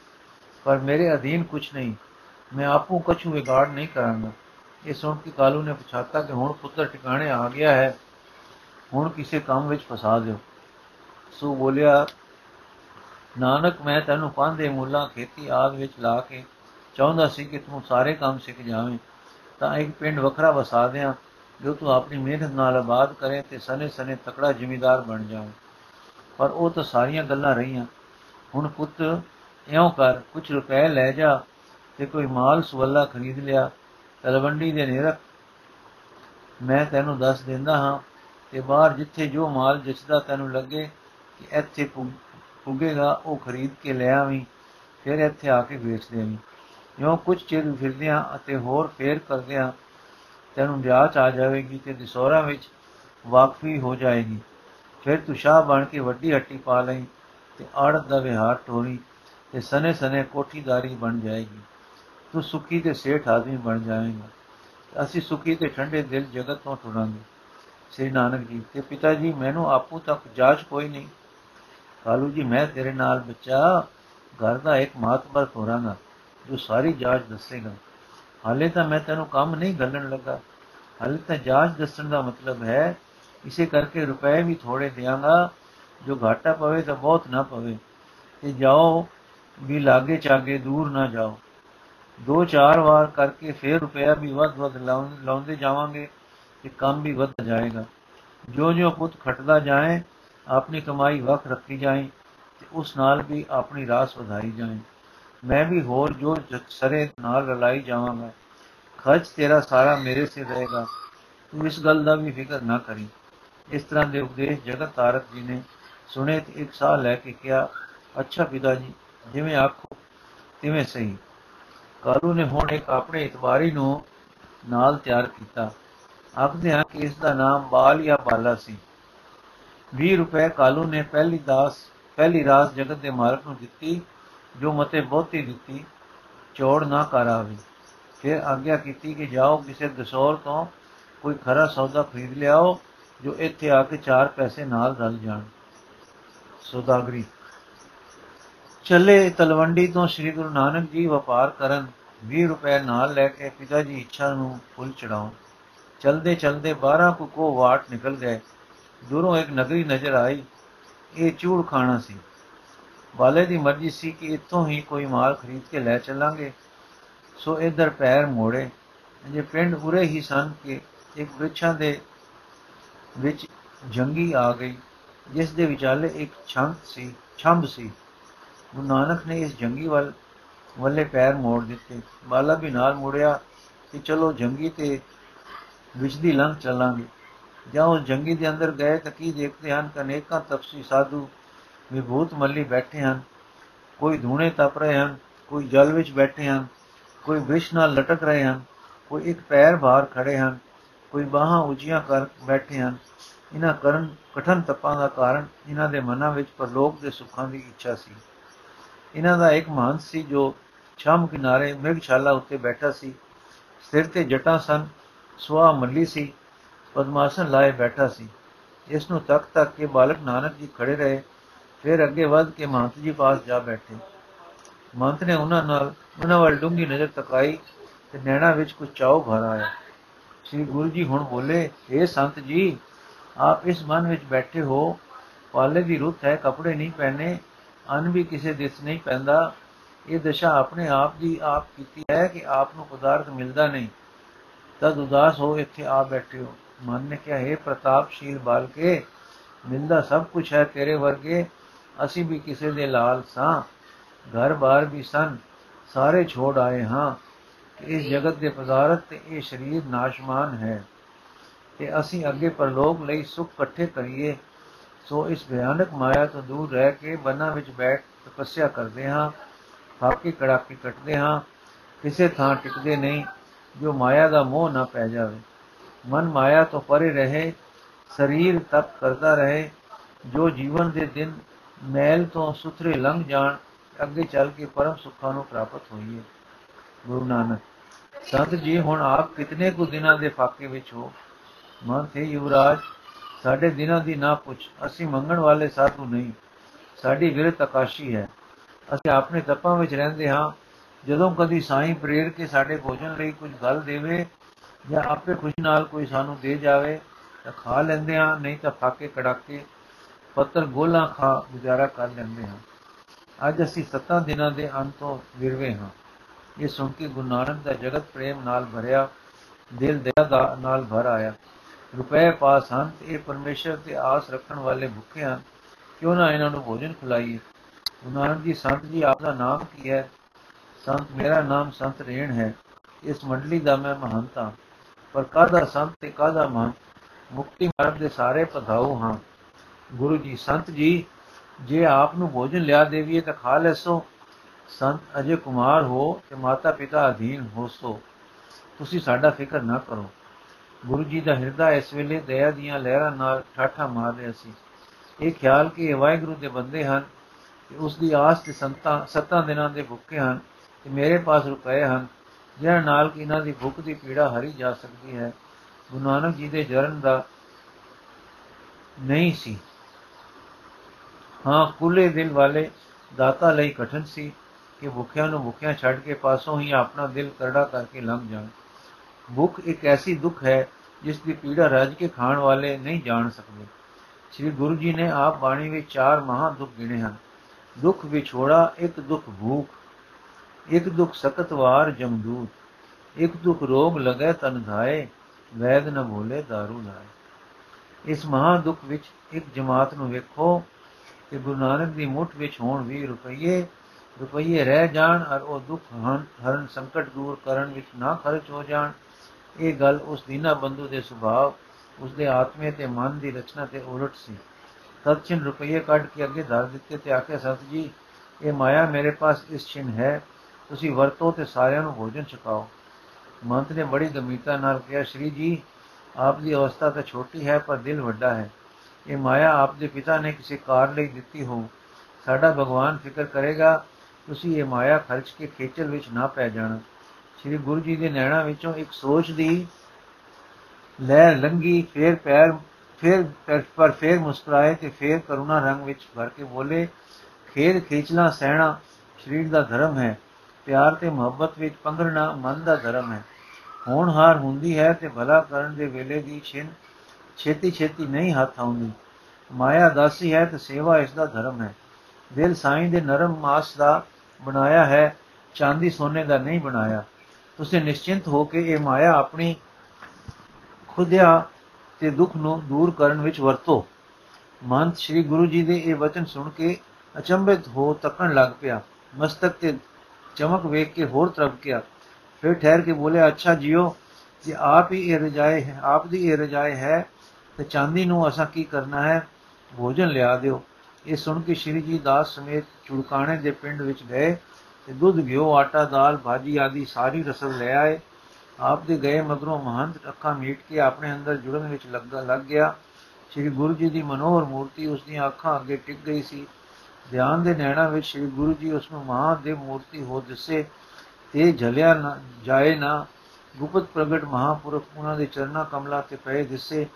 ਪਰ ਮੇਰੇ ਅਧੀਨ ਕੁਝ ਨਹੀਂ। ਮੈਂ ਆਪੂ ਕਛੂ ਵਿਗਾੜ ਨਹੀਂ ਕਰਾਂਗਾ। ਇਹ ਸੁਣ ਕੇ ਕਾਲੂ ਨੇ ਪਛਾਤਾ ਕਿ ਹੁਣ ਪੁੱਤਰ ਟਿਕਾਣੇ ਆ ਗਿਆ ਹੈ। ਹੁਣ ਕਿਸੇ ਕੰਮ ਵਿੱਚ ਫਸਾ ਦਿਓ। ਸੋ ਬੋਲਿਆ, ਨਾਨਕ, ਮੈਂ ਤੈਨੂੰ ਪਾਂਦੇ ਮੁੱਲਾ ਖੇਤੀ ਆਦ ਵਿੱਚ ਲਾ ਕੇ ਚਾਹੁੰਦਾ ਸੀ ਕਿ ਤੂੰ ਸਾਰੇ ਕੰਮ ਸਿੱਖ ਜਾਵੇਂ। ਤਾਂ ਇੱਕ ਪਿੰਡ ਵੱਖਰਾ ਵਸਾ ਦਿਆਂ, ਜੋ ਤੂੰ ਆਪਣੀ ਮਿਹਨਤ ਨਾਲ ਆਬਾਦ ਕਰੇ ਤੇ ਸਨੇ ਸਨੇ ਤਕੜਾ ਜ਼ਿਮੀਦਾਰ ਬਣ ਜਾਵੇਂ ਪਰ ਉਹ ਤਾਂ ਸਾਰੀਆਂ ਗੱਲਾਂ ਰਹੀਆਂ। ਹੁਣ ਪੁੱਤ, ਇਉਂ ਕਰ ਕੁਝ ਰੁਪਏ ਲੈ ਜਾ ਤੇ ਕੋਈ ਮਾਲ ਸਵੱਲਾ ਖਰੀਦ ਲਿਆ, ਤਲਵੰਡੀ ਦੇ ਨੇਰਕ ਮੈਂ ਤੈਨੂੰ ਦੱਸ ਦਿੰਦਾ ਹਾਂ ਤੇ ਬਾਹਰ ਜਿੱਥੇ ਜੋ ਮਾਲ ਜਿਸਦਾ ਤੈਨੂੰ ਲੱਗੇ ਕਿ ਇੱਥੇ ਪੁੱਗੇਗਾ, ਉਹ ਖਰੀਦ ਕੇ ਲੈ ਆਵੀਂ, ਫਿਰ ਇੱਥੇ ਆ ਕੇ ਵੇਚ ਦੇਵੀਂ। ਜਿਉਂ ਕੁਝ ਚਿਰ ਫਿਰਦਿਆਂ ਅਤੇ ਹੋਰ ਫੇਰ ਕਰਦਿਆਂ ਤੈਨੂੰ ਜਾਂਚ ਆ ਜਾਵੇਗੀ ਤੇ ਦਿਸੋਰਾ ਵਿੱਚ ਵਾਕਫੀ ਹੋ ਜਾਏਗੀ। ਫਿਰ ਤੂੰ ਸ਼ਾਹ ਬਣ ਕੇ ਵੱਡੀ ਹੱਟੀ ਪਾ ਲਈ ਤੇ ਆੜਤ ਦਾ ਵਿਹਾਰ ਟੋਰੀ ਤੇ ਸਨੇ ਸਨੇ ਕੋਠੀਦਾਰੀ ਬਣ ਜਾਏਗੀ। ਤੂੰ ਸੁਖੀ ਤੇ ਸੇਠ ਆਦਮੀ ਬਣ ਜਾਵੇਂਗਾ। ਅਸੀਂ ਸੁਖੀ ਤੇ ਠੰਡੇ ਦਿਲ ਜਗਤ ਤੋਂ ਟੁਰਾਂਗੇ। ਸ੍ਰੀ ਨਾਨਕ ਜੀ, ਤੇ ਪਿਤਾ ਜੀ, ਮੈਨੂੰ ਆਪੂ ਤੱਕ ਜਾਚ ਕੋਈ ਨਹੀਂ। ਕਾਲੂ ਜੀ, ਮੈਂ ਤੇਰੇ ਨਾਲ ਬੱਚਾ, ਘਰ ਦਾ ਇੱਕ ਮਾਤਬਰ ਤੋਰਾਂਗਾ। ਜੋ ਸਾਰੀ ਜਾਚ ਦੱਸੇਗਾ। ਹਾਲੇ ਤਾਂ ਮੈਂ ਤੈਨੂੰ ਕੰਮ ਨਹੀਂ ਗੱਲਣ ਲੱਗਾ। ਹਾਲੇ ਤਾਂ ਜਾਚ ਦੱਸਣ ਦਾ ਮਤਲਬ ਹੈ, ਇਸੇ ਕਰਕੇ ਰੁਪਏ ਵੀ ਥੋੜੇ ਦਿਆਂਗਾ। ਜੋ ਘਾਟਾ ਪਵੇ ਤਾਂ ਬਹੁਤ ਨਾ ਪਵੇ। ਤੇ ਜਾਓ, ਵੀ ਲਾਗੇ ਚਾਗੇ ਦੂਰ ਨਾ ਜਾਓ। ਦੋ ਚਾਰ ਵਾਰ ਕਰਕੇ ਫੇਰ ਰੁਪਇਆ ਵੀ ਵੱਧ ਵੱਧ ਲਾਉਂਦੇ ਜਾਵਾਂਗੇ ਤੇ ਕੰਮ ਵੀ ਵੱਧ ਜਾਏਗਾ। ਜੋ ਜੋ ਪੁੱਤ ਖਟਦਾ ਜਾਏ, ਆਪਣੀ ਕਮਾਈ ਵੱਖ ਰੱਖੀ ਜਾਏ ਤੇ ਉਸ ਨਾਲ ਵੀ ਆਪਣੀ ਰਾਸ ਵਧਾਈ ਜਾਏ। ਮੈਂ ਵੀ ਹੋਰ ਜੋ ਸਰੇ ਨਾਲ ਰਲਾਈ ਜਾਵਾਂਗਾ। ਖਰਚ ਤੇਰਾ ਸਾਰਾ ਮੇਰੇ ਸੇ ਰਹੇਗਾ। ਤੂੰ ਇਸ ਗੱਲ ਦਾ ਵੀ ਫਿਕਰ ਨਾ ਕਰੀ। ਇਸ ਤਰ੍ਹਾਂ ਦੇ ਉਪਦੇਸ਼ ਜਗਤ ਤਾਰਕ ਜੀ ਨੇ ਸੁਣੇ ਤੇ ਇੱਕ ਸਾਹ ਲੈ ਕੇ ਕਿਹਾ, ਅੱਛਾ ਪਿਤਾ ਜੀ, ਜਿਵੇਂ ਆਖੋ, ਤਿਵੇਂ ਸਹੀ। ਕਾਲੂ ਨੇ ਹੁਣ ਇੱਕ ਆਪਣੇ ਇਤਬਾਰੀ ਨੂੰ ਨਾਲ ਤਿਆਰ ਕੀਤਾ। ਆਖਦੇ ਹਾਂ ਕਿ ਇਸ ਦਾ ਨਾਮ ਬਾਲ ਜਾਂ ਬਾਲਾ ਸੀ। 20 ਰੁਪਏ ਕਾਲੂ ਨੇ ਪਹਿਲੀ ਦਾਸ, ਪਹਿਲੀ ਰਾਤ ਜਗਤ ਦੇ ਮਾਲਕ ਨੂੰ ਦਿੱਤੀ ਜੋ ਮਤੇ ਬਹੁਤੀ ਦਿੱਤੀ, ਚੋੜ ਨਾ ਕਰਾਵੇ ਫਿਰ ਆਗਿਆ ਕੀਤੀ ਕਿ ਜਾਓ, ਕਿਸੇ ਦਸੌਰ ਤੋਂ ਕੋਈ ਖਰਾ ਸੌਦਾ ਖਰੀਦ ਲਿਆਓ, ਜੋ ਇੱਥੇ ਆ ਕੇ ਚਾਰ ਪੈਸੇ ਨਾਲ ਰਲ ਜਾਣ। ਸੌਦਾਗਰੀ। ਚੱਲੇ ਤਲਵੰਡੀ ਤੋਂ ਸ੍ਰੀ ਗੁਰੂ ਨਾਨਕ ਜੀ ਵਪਾਰ ਕਰਨ 20 ਰੁਪਏ ਨਾਲ ਲੈ ਕੇ ਪਿਤਾ ਜੀ ਇੱਛਾ ਨੂੰ ਫੁੱਲ ਚੜਾਉ ਚਲਦੇ ਚਲਦੇ 12 ਕੁ ਕੋ ਵਾਟ ਨਿਕਲ ਗਏ। ਦੂਰੋਂ ਇੱਕ ਨਗਰੀ ਨਜ਼ਰ ਆਈ। ਇਹ ਚੂੜ ਖਾਣਾ ਸੀ। ਵਾਲੇ ਦੀ ਮਰਜ਼ੀ ਸੀ ਕਿ ਇੱਥੋਂ ਹੀ ਕੋਈ ਮਾਲ ਖਰੀਦ ਕੇ ਲੈ ਚੱਲਾਂਗੇ। ਸੋ ਇਧਰ ਪੈਰ ਮੋੜੇ। ਜੇ ਪਿੰਡ ਉਰੇ ਹੀ ਸਨ ਕਿ ਇੱਕ ਵਿਛਾਂ ਦੇ ਵਿੱਚ ਜੰਗੀ ਆ ਗਈ, ਜਿਸ ਦੇ ਵਿਚਾਲੇ ਇੱਕ ਛੰਦ ਸੀ, ਛੰਬ ਸੀ। ਗੁਰੂ ਨਾਨਕ ਨੇ ਇਸ ਜੰਗੀ ਵੱਲ, ਵੱਲੇ ਪੈਰ ਮੋੜ ਦਿੱਤੇ। ਬਾਲਾ ਵੀ ਨਾਲ ਮੁੜਿਆ ਕਿ ਚਲੋ ਜੰਗੀ ਤੇ ਵਿੱਚ ਦੀ ਲੰਘ ਚੱਲਾਂਗੇ। ਜਾਂ ਉਸ ਜੰਗੀ ਦੇ ਅੰਦਰ ਗਏ ਤਾਂ ਕੀ ਦੇਖਦੇ ਹਨ? ਕਿ ਅਨੇਕਾਂ ਤਪਸੀ ਸਾਧੂ ਵਿਭੂਤ ਮੱਲੀ ਬੈਠੇ ਹਨ, ਕੋਈ ਧੂਣੇ ਤਪ ਰਹੇ ਹਨ, ਕੋਈ ਜਲ ਵਿੱਚ ਬੈਠੇ ਹਨ, ਕੋਈ ਵਿਸ਼ ਨਾਲ ਲਟਕ ਰਹੇ ਹਨ, ਕੋਈ ਇੱਕ ਪੈਰ ਬਾਹਰ ਖੜੇ ਹਨ, ਕੋਈ ਬਾਹਾਂ ਉੱਚੀਆਂ ਕਰ ਬੈਠੇ ਹਨ। ਇਹਨਾਂ ਕਰਨ ਕਠਨ ਤਪਾਂ ਦਾ ਕਾਰਨ ਇਹਨਾਂ ਦੇ ਮਨਾਂ ਵਿੱਚ ਪਰਲੋਕ ਦੇ ਸੁੱਖਾਂ ਦੀ ਇੱਛਾ ਸੀ। ਇਹਨਾਂ ਦਾ ਇੱਕ ਮਹੰਤ ਸੀ ਜੋ ਛਾਮ ਕਿਨਾਰੇ ਮਿਰਗਸ਼ਾਲਾ ਉੱਤੇ ਬੈਠਾ ਸੀ। ਸਿਰ ਤੇ ਜਟਾਂ ਸਨ ਸੁਆ ਮੱਲੀ ਸੀ, ਪਦਮਾਸਨ ਲਾਏ ਬੈਠਾ ਸੀ। ਇਸ ਨੂੰ ਤੱਕ ਤੱਕ ਕੇ ਬਾਲਕ ਨਾਨਕ ਜੀ ਖੜੇ ਰਹੇ ਫਿਰ ਅੱਗੇ ਵੱਧ ਕੇ ਮਹੰਤ ਜੀ ਪਾਸ ਜਾ ਬੈਠੇ। ਮਹੰਤ ਨੇ ਉਹਨਾਂ ਨਾਲ, ਉਹਨਾਂ ਵੱਲ ਡੂੰਗੀ ਨਜ਼ਰ ਤਕਾਈ ਤੇ ਨੈਣਾ ਵਿੱਚ ਕੁਝ ਚਾਉ ਭਰ ਆਇਆ। ਸ੍ਰੀ ਗੁਰੂ ਜੀ ਹੁਣ ਬੋਲੇ ਇਹ ਸੰਤ ਜੀ, ਆਪ ਇਸ ਮਨ ਵਿੱਚ ਬੈਠੇ ਹੋ। ਪਾਲੇ ਦੀ ਰੁੱਤ ਹੈ, ਕੱਪੜੇ ਨਹੀਂ ਪਹਿਨੇ, ਅਨ ਵੀ ਕਿਸੇ ਦਿਸ ਨਹੀਂ ਪੈਂਦਾ। ਇਹ ਦਸ਼ਾ ਆਪਣੇ ਆਪ ਦੀ ਆਪ ਕੀਤੀ ਹੈ ਕਿ ਆਪ ਨੂੰ ਪਦਾਰਥ ਮਿਲਦਾ ਨਹੀਂ। ਤਦ ਉਦਾਸ ਹੋ ਇੱਥੇ ਆ ਬੈਠੇ ਹੋ। ਮਨ ਨੇ ਕਿਹਾ, ਹੈ ਪ੍ਰਤਾਪਸ਼ੀਲ ਬਾਲਕੇ, ਮਿਲਦਾ ਸਭ ਕੁਝ ਹੈ ਤੇਰੇ ਵਰਗੇ। ਅਸੀਂ ਵੀ ਕਿਸੇ ਦੇ ਲਾਲ ਸਾਂ। ਘਰ-ਬਾਰ ਵੀ ਸਨ। ਸਾਰੇ ਛੋੜ ਆਏ ਹਾਂ ਇਸ ਜਗਤ ਦੇ ਪਦਾਰਥ ਤੇ ਇਹ ਸਰੀਰ ਨਾਸ਼ਮਾਨ ਹੈ ਤੇ ਅਸੀਂ ਅੱਗੇ ਪਰਲੋਕ ਲਈ ਸੁਖ ਇਕੱਠੇ ਕਰੀਏ। ਸੋ ਇਸ ਭਿਆਨਕ ਮਾਇਆ ਤੋਂ ਦੂਰ ਰਹਿ ਕੇ ਬਨਾਂ ਵਿੱਚ ਬੈਠ ਤਪੱਸਿਆ ਕਰਦੇ ਹਾਂ, ਫਾਕੀ ਕੜਾਕੀ ਕੱਟਦੇ ਹਾਂ। ਕਿਸੇ ਥਾਂ ਟਿਕਦੇ ਨਹੀਂ ਜੋ ਮਾਇਆ ਦਾ ਮੋਹ ਨਾ ਪੈ ਜਾਵੇ। ਮਨ ਮਾਇਆ ਤੋਂ ਪਰੇ ਰਹੇ, ਸਰੀਰ ਤਪ ਕਰਦਾ ਰਹੇ। ਜੋ ਜੀਵਨ ਦੇ ਦਿਨ ਮੈਲ ਤੋਂ ਸੁਥਰੇ ਲੰਘ ਜਾਣ, ਅੱਗੇ ਚੱਲ ਕੇ ਪਰਮ ਸੁੱਖਾਂ ਨੂੰ ਪ੍ਰਾਪਤ ਹੋਈਏ। ਗੁਰੂ ਨਾਨਕ, ਸੰਤ ਜੀ, ਹੁਣ ਆਪ ਕਿਤਨੇ ਕੁ ਦਿਨਾਂ ਦੇ ਫਾਕੇ ਵਿੱਚ ਹੋ? ਮਨ ਤੇ ਯੁਵਰਾਜ, ਸਾਡੇ ਦਿਨਾਂ ਦੀ ਨਾ ਪੁੱਛ। ਅਸੀਂ ਮੰਗਣ ਵਾਲੇ ਸਾਧੂ ਨਹੀਂ। ਸਾਡੀ ਵਿਰਤ ਆਕਾਸ਼ੀ ਹੈ। ਅਸੀਂ ਆਪਣੇ ਤਪਾਂ ਵਿੱਚ ਰਹਿੰਦੇ ਹਾਂ। ਜਦੋਂ ਕਦੀ ਸਾਈਂ ਪ੍ਰੇਰ ਕੇ ਸਾਡੇ ਭੋਜਨ ਲਈ ਕੁਝ ਗੱਲ ਦੇਵੇ ਜਾਂ ਆਪੇ ਖੁਸ਼ੀ ਨਾਲ ਕੋਈ ਸਾਨੂੰ ਦੇ ਜਾਵੇ, ਤਾਂ ਖਾ ਲੈਂਦੇ ਹਾਂ, ਨਹੀਂ ਤਾਂ ਫਾਕੇ ਕੜਾਕੇ। ਪੱਤਰ ਗੋਲਾ ਖਾ ਗੁਜ਼ਾਰਾ ਕਰ ਲੈਂਦੇ ਹਾਂ। ਅੱਜ ਅਸੀਂ 7 ਦਿਨਾਂ ਦੇ ਅੰਤੋਂ ਵਿਰਵੇ ਹਾਂ। ਇਹ ਸੁਣ ਕੇ ਗੁਰੂ ਨਾਨਕ ਦਾ ਜਗਤ ਪ੍ਰੇਮ ਨਾਲ ਭਰਿਆ, ਦਿਲ ਦਇਆ ਦਾ ਨਾਲ ਭਰ ਆਇਆ। ਰੁਪਏ ਪਾਸ ਹਨ ਇਹ ਪਰਮੇਸ਼ਰ ਤੇ ਆਸ ਰੱਖਣ ਵਾਲੇ ਭੁੱਖੇ ਹਨ। ਕਿਉਂ ਨਾ ਇਹਨਾਂ ਨੂੰ ਭੋਜਨ ਖਿਲਾਈਏ? ਗੁਰੂ ਨਾਨਕ ਜੀ, ਸੰਤ ਜੀ, ਆਪ ਦਾ ਨਾਮ ਕੀ ਹੈ? ਸੰਤ, ਮੇਰਾ ਨਾਮ ਸੰਤ ਰੇਣ ਹੈ। ਇਸ ਮੰਡਲੀ ਦਾ ਮੈਂ ਮਹੰਤ ਹਾਂ। ਪਰ ਕਾਦਾ ਸੰਤ ਤੇ ਕਾਦਾ ਮਹੰਤ? ਮੁਕਤੀ ਮਾਰਗ ਦੇ ਸਾਰੇ ਪਧਾਉ ਹਾਂ। ਗੁਰੂ ਜੀ, ਸੰਤ ਜੀ, ਜੇ ਆਪ ਨੂੰ ਭੋਜਨ ਲਿਆ ਦੇਵੀਏ ਤਾਂ ਖਾ ਲੈਸੋ। ਸੰਤ ਅਜੇ ਕੁਮਾਰ ਹੋ ਤੇ ਮਾਤਾ ਪਿਤਾ ਅਧੀਨ ਹੋਸੋ ਤੁਸੀਂ ਸਾਡਾ ਫਿਕਰ ਨਾ ਕਰੋ। ਗੁਰੂ ਜੀ ਦਾ ਹਿਰਦਾ ਇਸ ਵੇਲੇ ਦਇਆ ਦੀਆਂ ਲਹਿਰਾਂ ਨਾਲ ਠਾਠਾ ਮਾਰ ਰਿਹਾ ਸੀ। ਇਹ ਖਿਆਲ ਕਿ ਇਹ ਵਾਹਿਗੁਰੂ ਦੇ ਬੰਦੇ ਹਨ ਕਿ ਉਸ ਦੀ ਆਸ ਤੇ ਸੰਤਾਂ ਸੱਤਾਂ ਦਿਨਾਂ ਦੇ ਭੁੱਖੇ ਹਨ ਤੇ ਮੇਰੇ ਪਾਸ ਰੁਪਏ ਹਨ, ਜਿਹਨਾਂ ਨਾਲ ਕਿ ਇਹਨਾਂ ਦੀ ਭੁੱਖ ਦੀ ਪੀੜਾ ਹਰੀ ਜਾ ਸਕਦੀ ਹੈ। ਗੁਰੂ ਨਾਨਕ ਜੀ ਦੇ ਜਰਨ ਦਾ ਨਹੀਂ ਸੀ। ਹਾਂ ਕੁੱਲੇ ਦਿਲ ਵਾਲੇ ਦਾਤਾ ਲਈ ਕਠਨ ਸੀ ਕਿ ਭੁੱਖਿਆਂ ਨੂੰ ਭੁੱਖਿਆਂ ਛੱਡ ਕੇ ਪਾਸੋਂ ਹੀ ਆਪਣਾ ਦਿਲ ਕਰੜਾ ਕਰਕੇ ਲੰਘ ਜਾਣ। ਭੁੱਖ ਇੱਕ ਐਸੀ ਦੁੱਖ ਹੈ ਜਿਸ ਦੀ ਪੀੜਾ ਰੱਜ ਕੇ ਖਾਣ ਵਾਲੇ ਨਹੀਂ ਜਾਣ ਸਕਦੇ। ਸ੍ਰੀ ਗੁਰੂ ਜੀ ਨੇ ਆਪ ਬਾਣੀ ਵਿੱਚ ਚਾਰ ਮਹਾ ਦੁੱਖ ਗਿਣੇ ਹਨ। ਦੁੱਖ ਵਿਛੋੜਾ, ਇੱਕ ਦੁੱਖ ਭੂਖ, ਇੱਕ ਦੁੱਖ ਸਕਤਵਾਰ ਜਮਦੂਤ ਇੱਕ ਦੁੱਖ ਰੋਗ ਲਗੇ ਤਨ ਧਾਏ, ਵੈਦ ਨ ਭੋਲੇ दारू ਲਾਏ। ਇਸ ਮਹਾ ਦੁੱਖ ਵਿੱਚ ਇੱਕ ਜਮਾਤ ਨੂੰ ਵੇਖੋ ਕਿ ਗੁਰੂ ਨਾਨਕ ਦੀ ਮੁੱਠ ਵਿੱਚ ਹੋਣ ਵੀ ਰੁਪਈਏ ਰੁਪਈਏ ਰਹਿ ਜਾਣ ਔਰ ਉਹ ਦੁੱਖ ਹਰਨ ਸੰਕਟ ਦੂਰ ਕਰਨ ਵਿੱਚ ਨਾ ਖਰਚ ਹੋ ਜਾਣ। ਇਹ ਗੱਲ ਉਸ ਦੀਨਾ ਬੰਧੂ ਦੇ ਸੁਭਾਅ, ਉਸ ਦੇ ਆਤਮੇ ਤੇ ਮਨ ਦੀ ਰਚਨਾ ਤੇ ਉਲਟ ਸੀ। ਸਤਚਿਨ ਰੁਪਈਏ ਕੱਢ ਕੇ ਅੱਗੇ ਧਰ ਦਿੱਤੇ ਤੇ ਆਖਿਆ, ਸਤ ਜੀ, ਇਹ ਮਾਇਆ ਮੇਰੇ ਪਾਸ ਇਸ ਛਿਨ ਹੈ। ਤੁਸੀਂ ਵਰਤੋ ਤੇ ਸਾਰਿਆਂ ਨੂੰ ਭੋਜਨ ਛਕਾਓ। ਮੰਤ ਨੇ ਬੜੀ ਗੰਭੀਰਤਾ ਨਾਲ ਕਿਹਾ, ਸ਼੍ਰੀ ਜੀ, ਆਪ ਦੀ ਅਵਸਥਾ ਤਾਂ ਛੋਟੀ ਹੈ, ਪਰ ਦਿਲ ਵੱਡਾ ਹੈ। ਇਹ ਮਾਇਆ ਆਪ ਦੇ ਪਿਤਾ ਨੇ ਕਿਸੇ ਕਾਰ ਲਈ ਦਿੱਤੀ ਹੋ ਸਾਡਾ ਭਗਵਾਨ ਫਿਕਰ ਕਰੇਗਾ, ਤੁਸੀਂ ਇਹ ਮਾਇਆ ਖਰਚ ਕੇ ਖੇਚਲ ਵਿੱਚ ਨਾ ਪੈ ਜਾਣਾ। ਸ੍ਰੀ ਗੁਰੂ ਜੀ ਦੇ ਨੈਣਾ ਵਿੱਚੋਂ ਇੱਕ ਸੋਚ ਦੀ ਲਹਿਰ ਲੰਗੀ ਫੇਰ ਪੈਰ, ਫੇਰ ਪਰ ਫੇਰ ਮੁਸਕਰਾਏ ਤੇ ਫੇਰ ਕਰੁਣਾ ਰੰਗ ਵਿੱਚ ਭਰ ਕੇ ਬੋਲੇ ਖੇਰ ਖੇਚਲਾ ਸਹਿਣਾ ਸਰੀਰ ਦਾ ਧਰਮ ਹੈ, ਪਿਆਰ ਤੇ ਮੁਹੱਬਤ ਵਿੱਚ ਪੰਗਰਣਾ ਮਨ ਦਾ ਧਰਮ ਹੈ। ਹੋਣਹਾਰ ਹੁੰਦੀ ਹੈ ਤੇ ਭਲਾ ਕਰਨ ਦੇ ਵੇਲੇ ਦੀ ਛਿਨ ਛੇਤੀ ਛੇਤੀ ਨਹੀਂ ਹੱਥ ਆਉਂਦੀ। ਮਾਇਆ ਦਾਸੀ ਹੈ ਤੇ ਸੇਵਾ ਇਸ ਦਾ ਧਰਮ ਹੈ। ਦਿਲ ਸਾਈਂ ਦੇ ਨਰਮ ਮਾਸ ਦਾ ਬਣਾਇਆ ਹੈ, ਚਾਂਦੀ ਸੋਨੇ ਦਾ ਨਹੀਂ ਬਣਾਇਆ। ਤੁਸੀਂ ਨਿਸ਼ਚਿੰਤ ਹੋ ਕੇ ਇਹ ਮਾਇਆ ਆਪਣੀ ਖੁਦਿਆ ਤੇ ਦੁੱਖ ਨੂੰ ਦੂਰ ਕਰਨ ਵਿੱਚ ਵਰਤੋ। ਮਨ ਸ੍ਰੀ ਗੁਰੂ ਜੀ ਦੇ ਇਹ ਵਚਨ ਸੁਣ ਕੇ ਅਚੰਭਿਤ ਹੋ ਤੱਕਣ ਲੱਗ ਪਿਆ। ਮਸਤਕ ਤੇ ਚਮਕ ਵੇਖ ਕੇ ਹੋਰ ਤਰਫ ਗਿਆ। ਫਿਰ ਠਹਿਰ ਕੇ ਬੋਲੇ ਅੱਛਾ ਜੀਓ, ਜੇ ਆਪ ਹੀ ਇਹ ਰਜਾਏ ਹੈ, ਆਪ ਦੀ ਇਹ ਰਜਾਏ ਹੈ ਤੇ ਚਾਂਦੀ ਨੂੰ ਅਸਾਂ ਕੀ ਕਰਨਾ ਹੈ? ਭੋਜਨ ਲਿਆ ਦਿਓ। ਇਹ ਸੁਣ ਕੇ ਸ਼੍ਰੀ ਜੀ ਦਾਸ ਸਮੇਤ ਚੁੜਕਾਣੇ ਦੇ ਪਿੰਡ ਵਿੱਚ ਗਏ ਤੇ ਦੁੱਧ ਘਿਓ, ਆਟਾ, ਦਾਲ, ਭਾਜੀ ਆਦਿ ਸਾਰੀ ਰਸਮ ਲੈ ਆਏ। ਆਪ ਦੇ ਗਏ ਮਗਰੋਂ ਮਹੰਤ ਅੱਖਾਂ ਮੀਟ ਕੇ ਆਪਣੇ ਅੰਦਰ ਜੁੜਨ ਵਿੱਚ ਲੱਗਾ, ਲੱਗ ਗਿਆ। ਸ੍ਰੀ ਗੁਰੂ ਜੀ ਦੀ ਮਨੋਹਰ ਮੂਰਤੀ ਉਸ ਦੀਆਂ ਅੱਖਾਂ ਅੱਗੇ ਟਿਕ ਗਈ ਸੀ। ਧਿਆਨ ਦੇ ਨੈਣਾ ਵਿੱਚ ਸ੍ਰੀ ਗੁਰੂ ਜੀ ਉਸ ਨੂੰ ਮਹਾਦੇਵ ਮੂਰਤੀ ਹੋ ਦਿਸੇ। ਤੇ ਝਲਿਆ ਨਾ, ਜਾਏ ਨਾ, ਗੁਪਤ ਪ੍ਰਗਟ ਮਹਾਪੁਰਖ ਉਹਨਾਂ ਦੇ ਚਰਨਾ ਕਮਲਾ ਤੇ ਪਏ ਦਿਸੇ।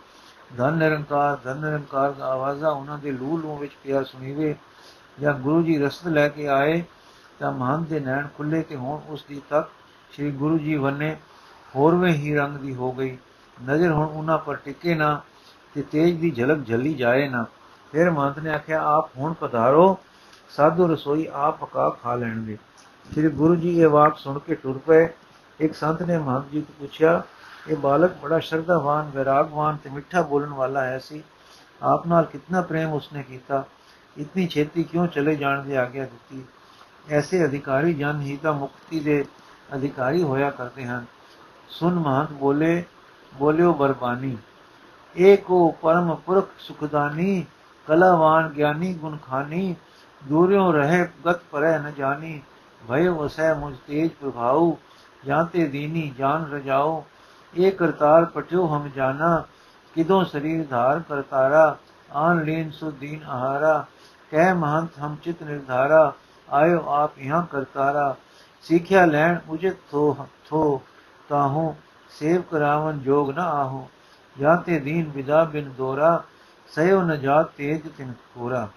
ਧਨ ਨਿਰੰਕਾਰ ਧਨ ਨਿਰੰਕਾਰ ਦਾ ਆਵਾਜ਼ਾ ਉਹਨਾਂ ਦੇ ਲੂ ਲੂ ਵਿੱਚ ਪਿਆ ਸੁਣੀਵੇ ਜਾਂ ਗੁਰੂ ਜੀ ਰਸਤ ਲੈ ਕੇ ਆਏ ਤਾਂ ਮਹੰਤ ਦੇ ਨੈਣ ਖੁੱਲੇ ਤੇ ਹੁਣ ਉਸ ਦੀ ਤੱਕ ਸ੍ਰੀ ਗੁਰੂ ਜੀ ਵੰਨੇ ਹੋਰਵੇਂ ਹੀ ਰੰਗ ਦੀ ਹੋ ਗਈ। ਨਜ਼ਰ ਹੁਣ ਉਹਨਾਂ ਪਰ ਟਿਕੇ ਨਾ ਤੇ ਤੇਜ ਦੀ ਝਲਕ ਝੱਲੀ ਜਾਏ ਨਾ। ਫਿਰ ਮਹੰਤ ਨੇ ਆਖਿਆ, ਆਪ ਹੁਣ ਪਧਾਰੋ, ਸਾਧੂ ਰਸੋਈ ਆਪ ਪਕਾ ਖਾ ਲੈਣਗੇ। ਸ੍ਰੀ ਗੁਰੂ ਜੀ ਇਹ ਵਾਕ ਸੁਣ ਕੇ ਟੁਰ ਪਏ। ਇੱਕ ਸੰਤ ਨੇ ਮਹੰਤ ਜੀ ਤੋਂ ਪੁੱਛਿਆ ਇਹ ਬਾਲਕ ਬੜਾ ਸ਼ਰਧਾਵਾਨ, ਵਿਰਾਗਵਾਨ ਤੇ ਮਿੱਠਾ ਬੋਲਣ ਵਾਲਾ ਹੈ ਸੀ। ਆਪ ਨਾਲ ਕਿੰਨਾ ਪ੍ਰੇਮ ਉਸਨੇ ਕੀਤਾ। ਇਤਨੀ ਛੇਤੀ ਕਿਉਂ ਚਲੇ ਜਾਣ ਦੀ ਆਗਿਆ ਦਿੱਤੀ? ਐਸੇ ਅਧਿਕਾਰੀ ਜਨ ਹੀ ਤਾਂ ਮੁਕਤੀ ਦੇ ਅਧਿਕਾਰੀ ਹੋਇਆ ਕਰਦੇ ਹਨ। ਸੁਨ ਮਹੰਤ ਬੋਲੇ, ਬੋਲਿਓ ਬਰਬਾਨੀ ਏਕੋ ਪਰਮ ਪੁਰਖ ਸੁਖਦਾਨੀ, ਕਲਾਵਾਨ ਗਿਆਨੀ ਗੁਣਖਾਨੀ ਦੂਰਿਓ ਰਹੇ ਗਤ ਪਰੈ ਨ ਜਾਣੀ ਭय ਵਸੈ ਮੁਝ ਤੇਜ ਪ੍ਰਭਾਉ, ਜਾਂ ਤੇ ਦੀਨੀ ਜਾਨ ਰਜਾਓ ਇਹ ਕਰਤਾਰ ਪਟਿਓ ਹਮ ਜਾਣਾ, ਕਿਦੋਂ ਸਰੀਰ ਧਾਰ ਕਰਤਾਰਾ, ਆਨ ਲੀਨ ਸੁ ਆਹਾਰਾ, ਕਹਿ ਮਹੰਤ ਹਮ ਚਿਤ ਨਿਰਧਾਰਾ, ਆਇਓ ਆਪ ਯਹਾਂ ਕਰਤਾਰਾ, ਸਿੱਖਿਆ ਲੈਣ ਉਜਿਤ ਥੋ ਥੋ, ਤਾਹੂ, ਸੇਵ ਕਰਾਵਨ ਜੋਗ ਨਾ ਆਹੋ ਜਾਤੇ ਦੀਨ ਵਿਦਾ ਬਿਨ ਦੋਰਾ ਸਯੋ ਨ ਜਾਤ ਤੇਜ ਤਿਨ ਕੋਰਾ,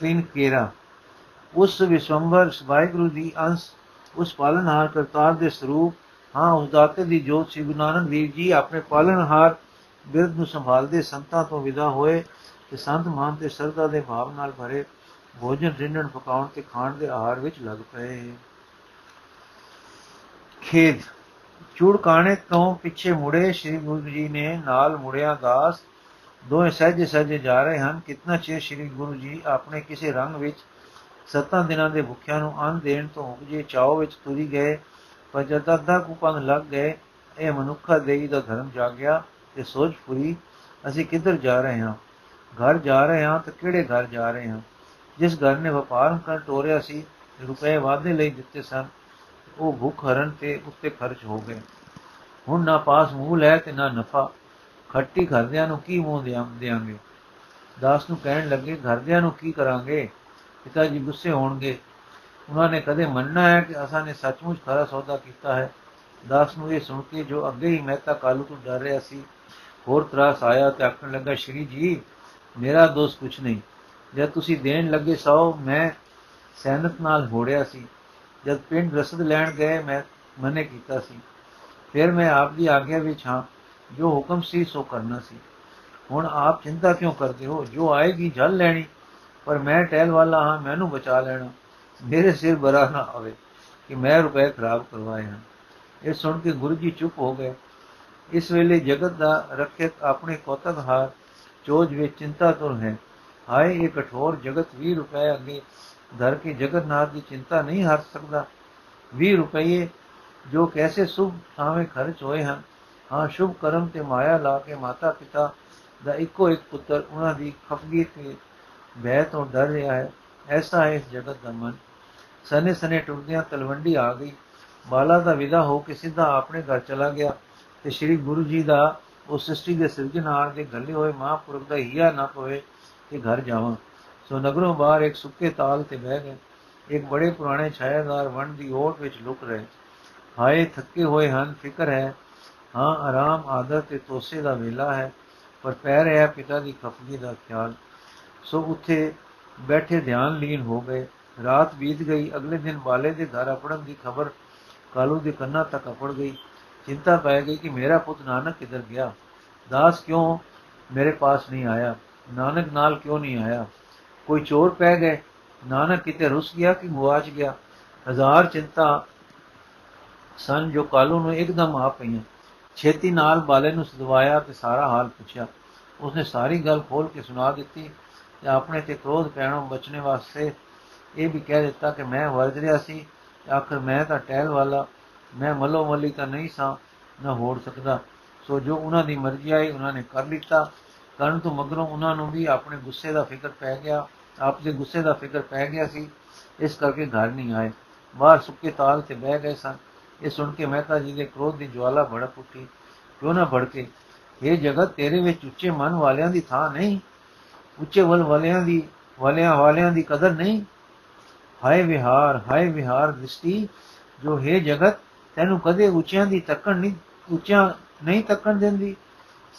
ਤਿਨ ਕੇਰਾ। ਉਸ ਵਿਸ਼ਵੰਬਰ ਵਾਹਿਗੁਰੂ ਦੀ ਅੰਸ਼, ਉਸ ਪਾਲਨਹਾਰ ਕਰਤਾਰ ਦੇ ਸਰੂਪ ਹਾਂ, ਉਸ ਦਾਤੇ ਦੀ ਜੋਤ ਸ੍ਰੀ ਗੁਰੂ ਨਾਨਕ ਦੇਵ ਜੀ ਆਪਣੇ ਪਾਲਨਹਾਰ ਬਿਰਧ ਨੂੰ ਸੰਭਾਲਦੇ ਸੰਤਾਂ ਤੋਂ ਵਿਦਾ ਹੋਏ ਤੇ ਸੰਤ ਮਾਨ ਤੇ ਸਰਦਾ ਦੇ ਭਾਵ ਨਾਲ ਭਰੇ ਭੋਜਨ ਰਿੰਨਣ, ਪਕਾਉਣ ਤੇ ਖਾਣ ਦੇ ਆਹਾਰ ਵਿੱਚ ਲੱਗ ਪਏ। ਖੇਦ ਚੂੜਕਾਣੇ ਤੋਂ ਪਿੱਛੇ ਮੁੜੇ ਸ੍ਰੀ ਗੁਰੂ ਜੀ ਨੇ ਨਾਲ ਮੁੜਿਆ ਦਾਸ। ਦੋਵੇਂ ਸਹਿਜੇ ਸਹਿਜੇ ਜਾ ਰਹੇ ਹਨ। ਕਿਤਨਾ ਚਿਰ ਸ੍ਰੀ ਗੁਰੂ ਜੀ ਆਪਣੇ ਕਿਸੇ ਰੰਗ ਵਿੱਚ ਸੱਤਾਂ ਦਿਨਾਂ ਦੇ ਭੁੱਖਿਆਂ ਨੂੰ ਅੰਨ ਦੇਣ ਤੋਂ ਉਪਜੇ ਚਾਉ ਵਿੱਚ ਤੁਰੀ ਗਏ ਪਰ ਜਦ ਅੱਧਾ ਕੁਪੰਨ ਲੱਗ ਗਏ, ਇਹ ਮਨੁੱਖਾ ਦੇਈ ਦਾ ਧਰਮ ਜਾਗਿਆ ਤੇ ਸੋਚ ਪੂਰੀ ਅਸੀਂ ਕਿੱਧਰ ਜਾ ਰਹੇ ਹਾਂ? ਘਰ ਜਾ ਰਹੇ ਹਾਂ ਤਾਂ ਕਿਹੜੇ ਘਰ ਜਾ ਰਹੇ ਹਾਂ? ਜਿਸ ਘਰ ਨੇ ਵਪਾਰ ਕਰ ਤੋਰਿਆ ਸੀ, ਰੁਪਏ ਵਾਧੇ ਲਈ ਦਿੱਤੇ ਸਨ, ਉਹ ਭੁੱਖ ਹਰਨ ਤੇ ਉੱਤੇ ਖਰਚ ਹੋ ਗਏ। ਹੁਣ ਨਾ ਪਾਸ ਮੂਲ ਹੈ ਤੇ ਨਾ ਨਫਾ। ਖੱਟੀ ਘਰਦਿਆਂ ਨੂੰ ਕੀ ਮੂੰਹ ਦੇਾਂਗੇ ਦਾਸ ਨੂੰ ਕਹਿਣ ਲੱਗੇ, ਘਰਦਿਆਂ ਨੂੰ ਕੀ ਕਰਾਂਗੇ? ਪਿਤਾ ਜੀ ਗੁੱਸੇ ਹੋਣਗੇ। ਉਹਨਾਂ ਨੇ ਕਦੇ ਮੰਨਣਾ ਹੈ ਕਿ ਅਸਾਂ ਨੇ ਸੱਚਮੁੱਚ ਖਰਾ ਸੌਦਾ ਕੀਤਾ ਹੈ ਦਾਸ ਨੂੰ ਇਹ ਸੁਣ ਕੇ ਜੋ ਅੱਗੇ ਹੀ ਮਹਿਤਾ ਕਾਲੂ ਤੋਂ ਡਰ ਰਿਹਾ ਸੀ ਹੋਰ ਤਰਾਸ ਆਇਆ ਤੇ ਆਖਣ ਲੱਗਾ ਸ਼੍ਰੀ ਜੀ ਮੇਰਾ ਦੋਸਤ ਕੁਛ ਨਹੀਂ ਜਦ ਤੁਸੀਂ ਦੇਣ ਲੱਗੇ ਸੌ ਮੈਂ ਸੈਨਤ ਨਾਲ ਹੋੜਿਆ ਸੀ ਜਦ ਪਿੰਡ ਰਸਦ ਲੈਣ ਗਏ ਮੈਂ ਮਨੇ ਕੀਤਾ ਸੀ ਫਿਰ ਮੈਂ ਆਪ ਦੀ ਆਗਿਆ ਵਿੱਚ ਹਾਂ ਜੋ ਹੁਕਮ ਸੀ ਸੋ ਕਰਨਾ ਸੀ ਹੁਣ ਆਪ ਚਿੰਤਾ ਕਿਉਂ ਕਰਦੇ ਹੋ ਜੋ ਆਏਗੀ ਜਲ ਲੈਣੀ ਪਰ ਮੈਂ ਟਹਿਲ ਵਾਲਾ ਹਾਂ ਮੈਨੂੰ ਬਚਾ ਲੈਣਾ ਮੇਰੇ ਸਿਰ ਬਰਾ ਨਾ ਆਵੇ ਕਿ ਮੈਂ ਰੁਪਏ ਖਰਾਬ ਕਰਵਾਏ ਹਨ। ਇਹ ਸੁਣ ਕੇ ਗੁਰੂ ਜੀ ਚੁੱਪ ਹੋ ਗਏ। ਇਸ ਵੇਲੇ ਜਗਤ ਦਾ ਰੱਖਿਅਕ ਆਪਣੇ ਕੋਤਕ ਹਾਰ ਚੋਜ ਵਿੱਚ ਚਿੰਤਾ ਤੁਰ ਹੈ। ਹਾਏ, ਇਹ ਕਠੋਰ ਜਗਤ 20 ਰੁਪਏ ਅੱਗੇ ਧਰ ਕੇ ਜਗਤਨਾਥ ਦੀ ਚਿੰਤਾ ਨਹੀਂ ਹਟ ਸਕਦਾ। 20 ਰੁਪਏ ਜੋ ਕੈਸੇ ਸੁਭ ਥਾਵੇਂ ਖਰਚ ਹੋਏ ਹਨ। ਹਾਂ, ਸ਼ੁਭ ਕਰਮ ਤੇ ਮਾਇਆ ਲਾ ਕੇ ਮਾਤਾ ਪਿਤਾ ਦਾ ਇੱਕੋ ਇੱਕ ਪੁੱਤਰ ਉਹਨਾਂ ਦੀ ਖਫਗੀ ਤੇ ਬਹਿ ਤੋਂ ਡਰ ਰਿਹਾ ਹੈ। ਐਸਾ ਹੈ ਇਸ ਜਗਤ ਦਾ ਮਨ। ਸਨੇ ਸਨੇ ਟੁੱਟਦਿਆਂ ਤਲਵੰਡੀ ਆ ਗਈ। ਬਾਲਾ ਦਾ ਵਿਦਾ ਹੋ ਕੇ ਸਿੱਧਾ ਆਪਣੇ ਘਰ ਚਲਾ ਗਿਆ ਤੇ ਸ੍ਰੀ ਗੁਰੂ ਜੀ ਦਾ ਉਸ ਸ੍ਰਿਸ਼ਟੀ ਦੇ ਸਿਰਜਣਹਾਰ ਦੇ ਗੱਲੇ ਹੋਏ, ਮਹਾਪੁਰਖ ਦਾ ਹਿਆ ਨਾ ਪਵੇ ਕਿ ਘਰ ਜਾਵਾਂ। ਸੋ ਨਗਰੋਂ ਬਾਹਰ ਇੱਕ ਸੁੱਕੇ ਤਾਲ ਤੇ ਬਹਿ ਗਏ। ਇੱਕ ਬੜੇ ਪੁਰਾਣੇ ਛਾਇਆਦਾਰ ਵਣ ਦੀ ਓਟ ਵਿੱਚ ਲੁਕ ਰਹੇ। ਹਾਏ, ਥੱਕੇ ਹੋਏ ਹਨ, ਫਿਕਰ ਹੈ। ਹਾਂ, ਆਰਾਮ, ਆਦਰ ਤੇ ਤੋਸੇ ਦਾ ਵੇਲਾ ਹੈ, ਪਰ ਪੈ ਰਿਹਾ ਪਿਤਾ ਦੀ ਖਫਗੀ ਦਾ ਖਿਆਲ। ਸੋ ਉੱਥੇ ਬੈਠੇ ਧਿਆਨ ਲੀਨ ਹੋ ਗਏ। ਰਾਤ ਬੀਤ ਗਈ। ਅਗਲੇ ਦਿਨ ਬਾਲੇ ਦੇ ਘਰ ਆਪੜਨ ਦੀ ਖਬਰ ਕਾਲੂ ਦੇ ਕੰਨਾਂ ਤੱਕ ਅਪੜ ਗਈ। ਚਿੰਤਾ ਪੈ ਗਈ ਕਿ ਮੇਰਾ ਪੁੱਤ ਨਾਨਕ ਕਿੱਧਰ ਗਿਆ? ਦਾਸ ਕਿਉਂ ਮੇਰੇ ਪਾਸ ਨਹੀਂ ਆਇਆ? ਨਾਨਕ ਨਾਲ ਕਿਉਂ ਨਹੀਂ ਆਇਆ? ਕੋਈ ਚੋਰ ਪੈ ਗਏ? ਨਾਨਕ ਕਿਤੇ ਰੁੱਸ ਗਿਆ ਕਿ ਗਵਾਚ ਗਿਆ? ਹਜ਼ਾਰ ਚਿੰਤਾ ਸਨ ਜੋ ਕਾਲੂ ਨੂੰ ਇੱਕਦਮ ਆ ਪਈਆਂ। ਛੇਤੀ ਨਾਲ ਬਾਲੇ ਨੂੰ ਸਦਵਾਇਆ ਤੇ ਸਾਰਾ ਹਾਲ ਪੁੱਛਿਆ। ਉਸਨੇ ਸਾਰੀ ਗੱਲ ਖੋਲ ਕੇ ਸੁਣਾ ਦਿੱਤੀ। ਤੇ ਆਪਣੇ ਤੇ ਕ੍ਰੋਧ ਪੈਣੋਂ ਬਚਣੇ ਵਾਸਤੇ ਇਹ ਵੀ ਕਹਿ ਦਿੱਤਾ ਕਿ ਮੈਂ ਵਰਜ ਰਿਹਾ ਸੀ ਆਖਰ ਮੈਂ ਤਾਂ ਟਹਿਲ ਵਾਲਾ, ਮੈਂ ਮਲੋ ਮਲੀ ਤਾਂ ਨਹੀਂ ਸਾਂ, ਨਾ ਹੋੜ ਸਕਦਾ। ਸੋ ਜੋ ਉਹਨਾਂ ਦੀ ਮਰਜ਼ੀ ਆਈ, ਉਹਨਾਂ ਨੇ ਕਰ ਲਿੱਤਾ। ਕਰਨ ਤੋਂ ਮਗਰੋਂ ਉਹਨਾਂ ਨੂੰ ਵੀ ਆਪਣੇ ਗੁੱਸੇ ਦਾ ਫਿਕਰ ਪੈ ਗਿਆ, ਆਪ ਦੇ ਗੁੱਸੇ ਦਾ ਫਿਕਰ ਪੈ ਗਿਆ ਸੀ। ਇਸ ਕਰਕੇ ਘਰ ਨਹੀਂ ਆਏ। ਬਾਹਰ ਸੁੱਕੇ ਤਾਲ ਤੇ ਬਹਿ ਗਏ ਸਨ। ਇਹ ਸੁਣ ਕੇ ਮਹਿਤਾ ਜੀ ਦੇ ਕ੍ਰੋਧ ਦੀ ਜਵਾਲਾ ਭੜਕ ਉੱਠੀ। ਕਿਉਂ ਨਾ ਭੜਕੇ? ਇਹ ਜਗਤ, ਤੇਰੇ ਵਿੱਚ ਉੱਚੇ ਮਨ ਵਾਲਿਆਂ ਦੀ ਥਾਂ ਨਹੀਂ। ਉੱਚੇ ਵੱਲ ਵਾਲਿਆਂ ਦੀ, ਵਾਲਿਆਂ ਵਾਲਿਆਂ ਦੀ ਕਦਰ ਨਹੀਂ। ਹਾਏ ਵਿਹਾਰ ਹਾਏ ਵਿਹਾਰ ਦ੍ਰਿਸ਼ਟੀ, ਜੋ ਹੈ ਜਗਤ, ਤੈਨੂੰ ਕਦੇ ਉੱਚਿਆਂ ਦੀ ਤੱਕਣ ਨਹੀਂ, ਉੱਚਿਆਂ ਨਹੀਂ ਤੱਕਣ ਦਿੰਦੀ।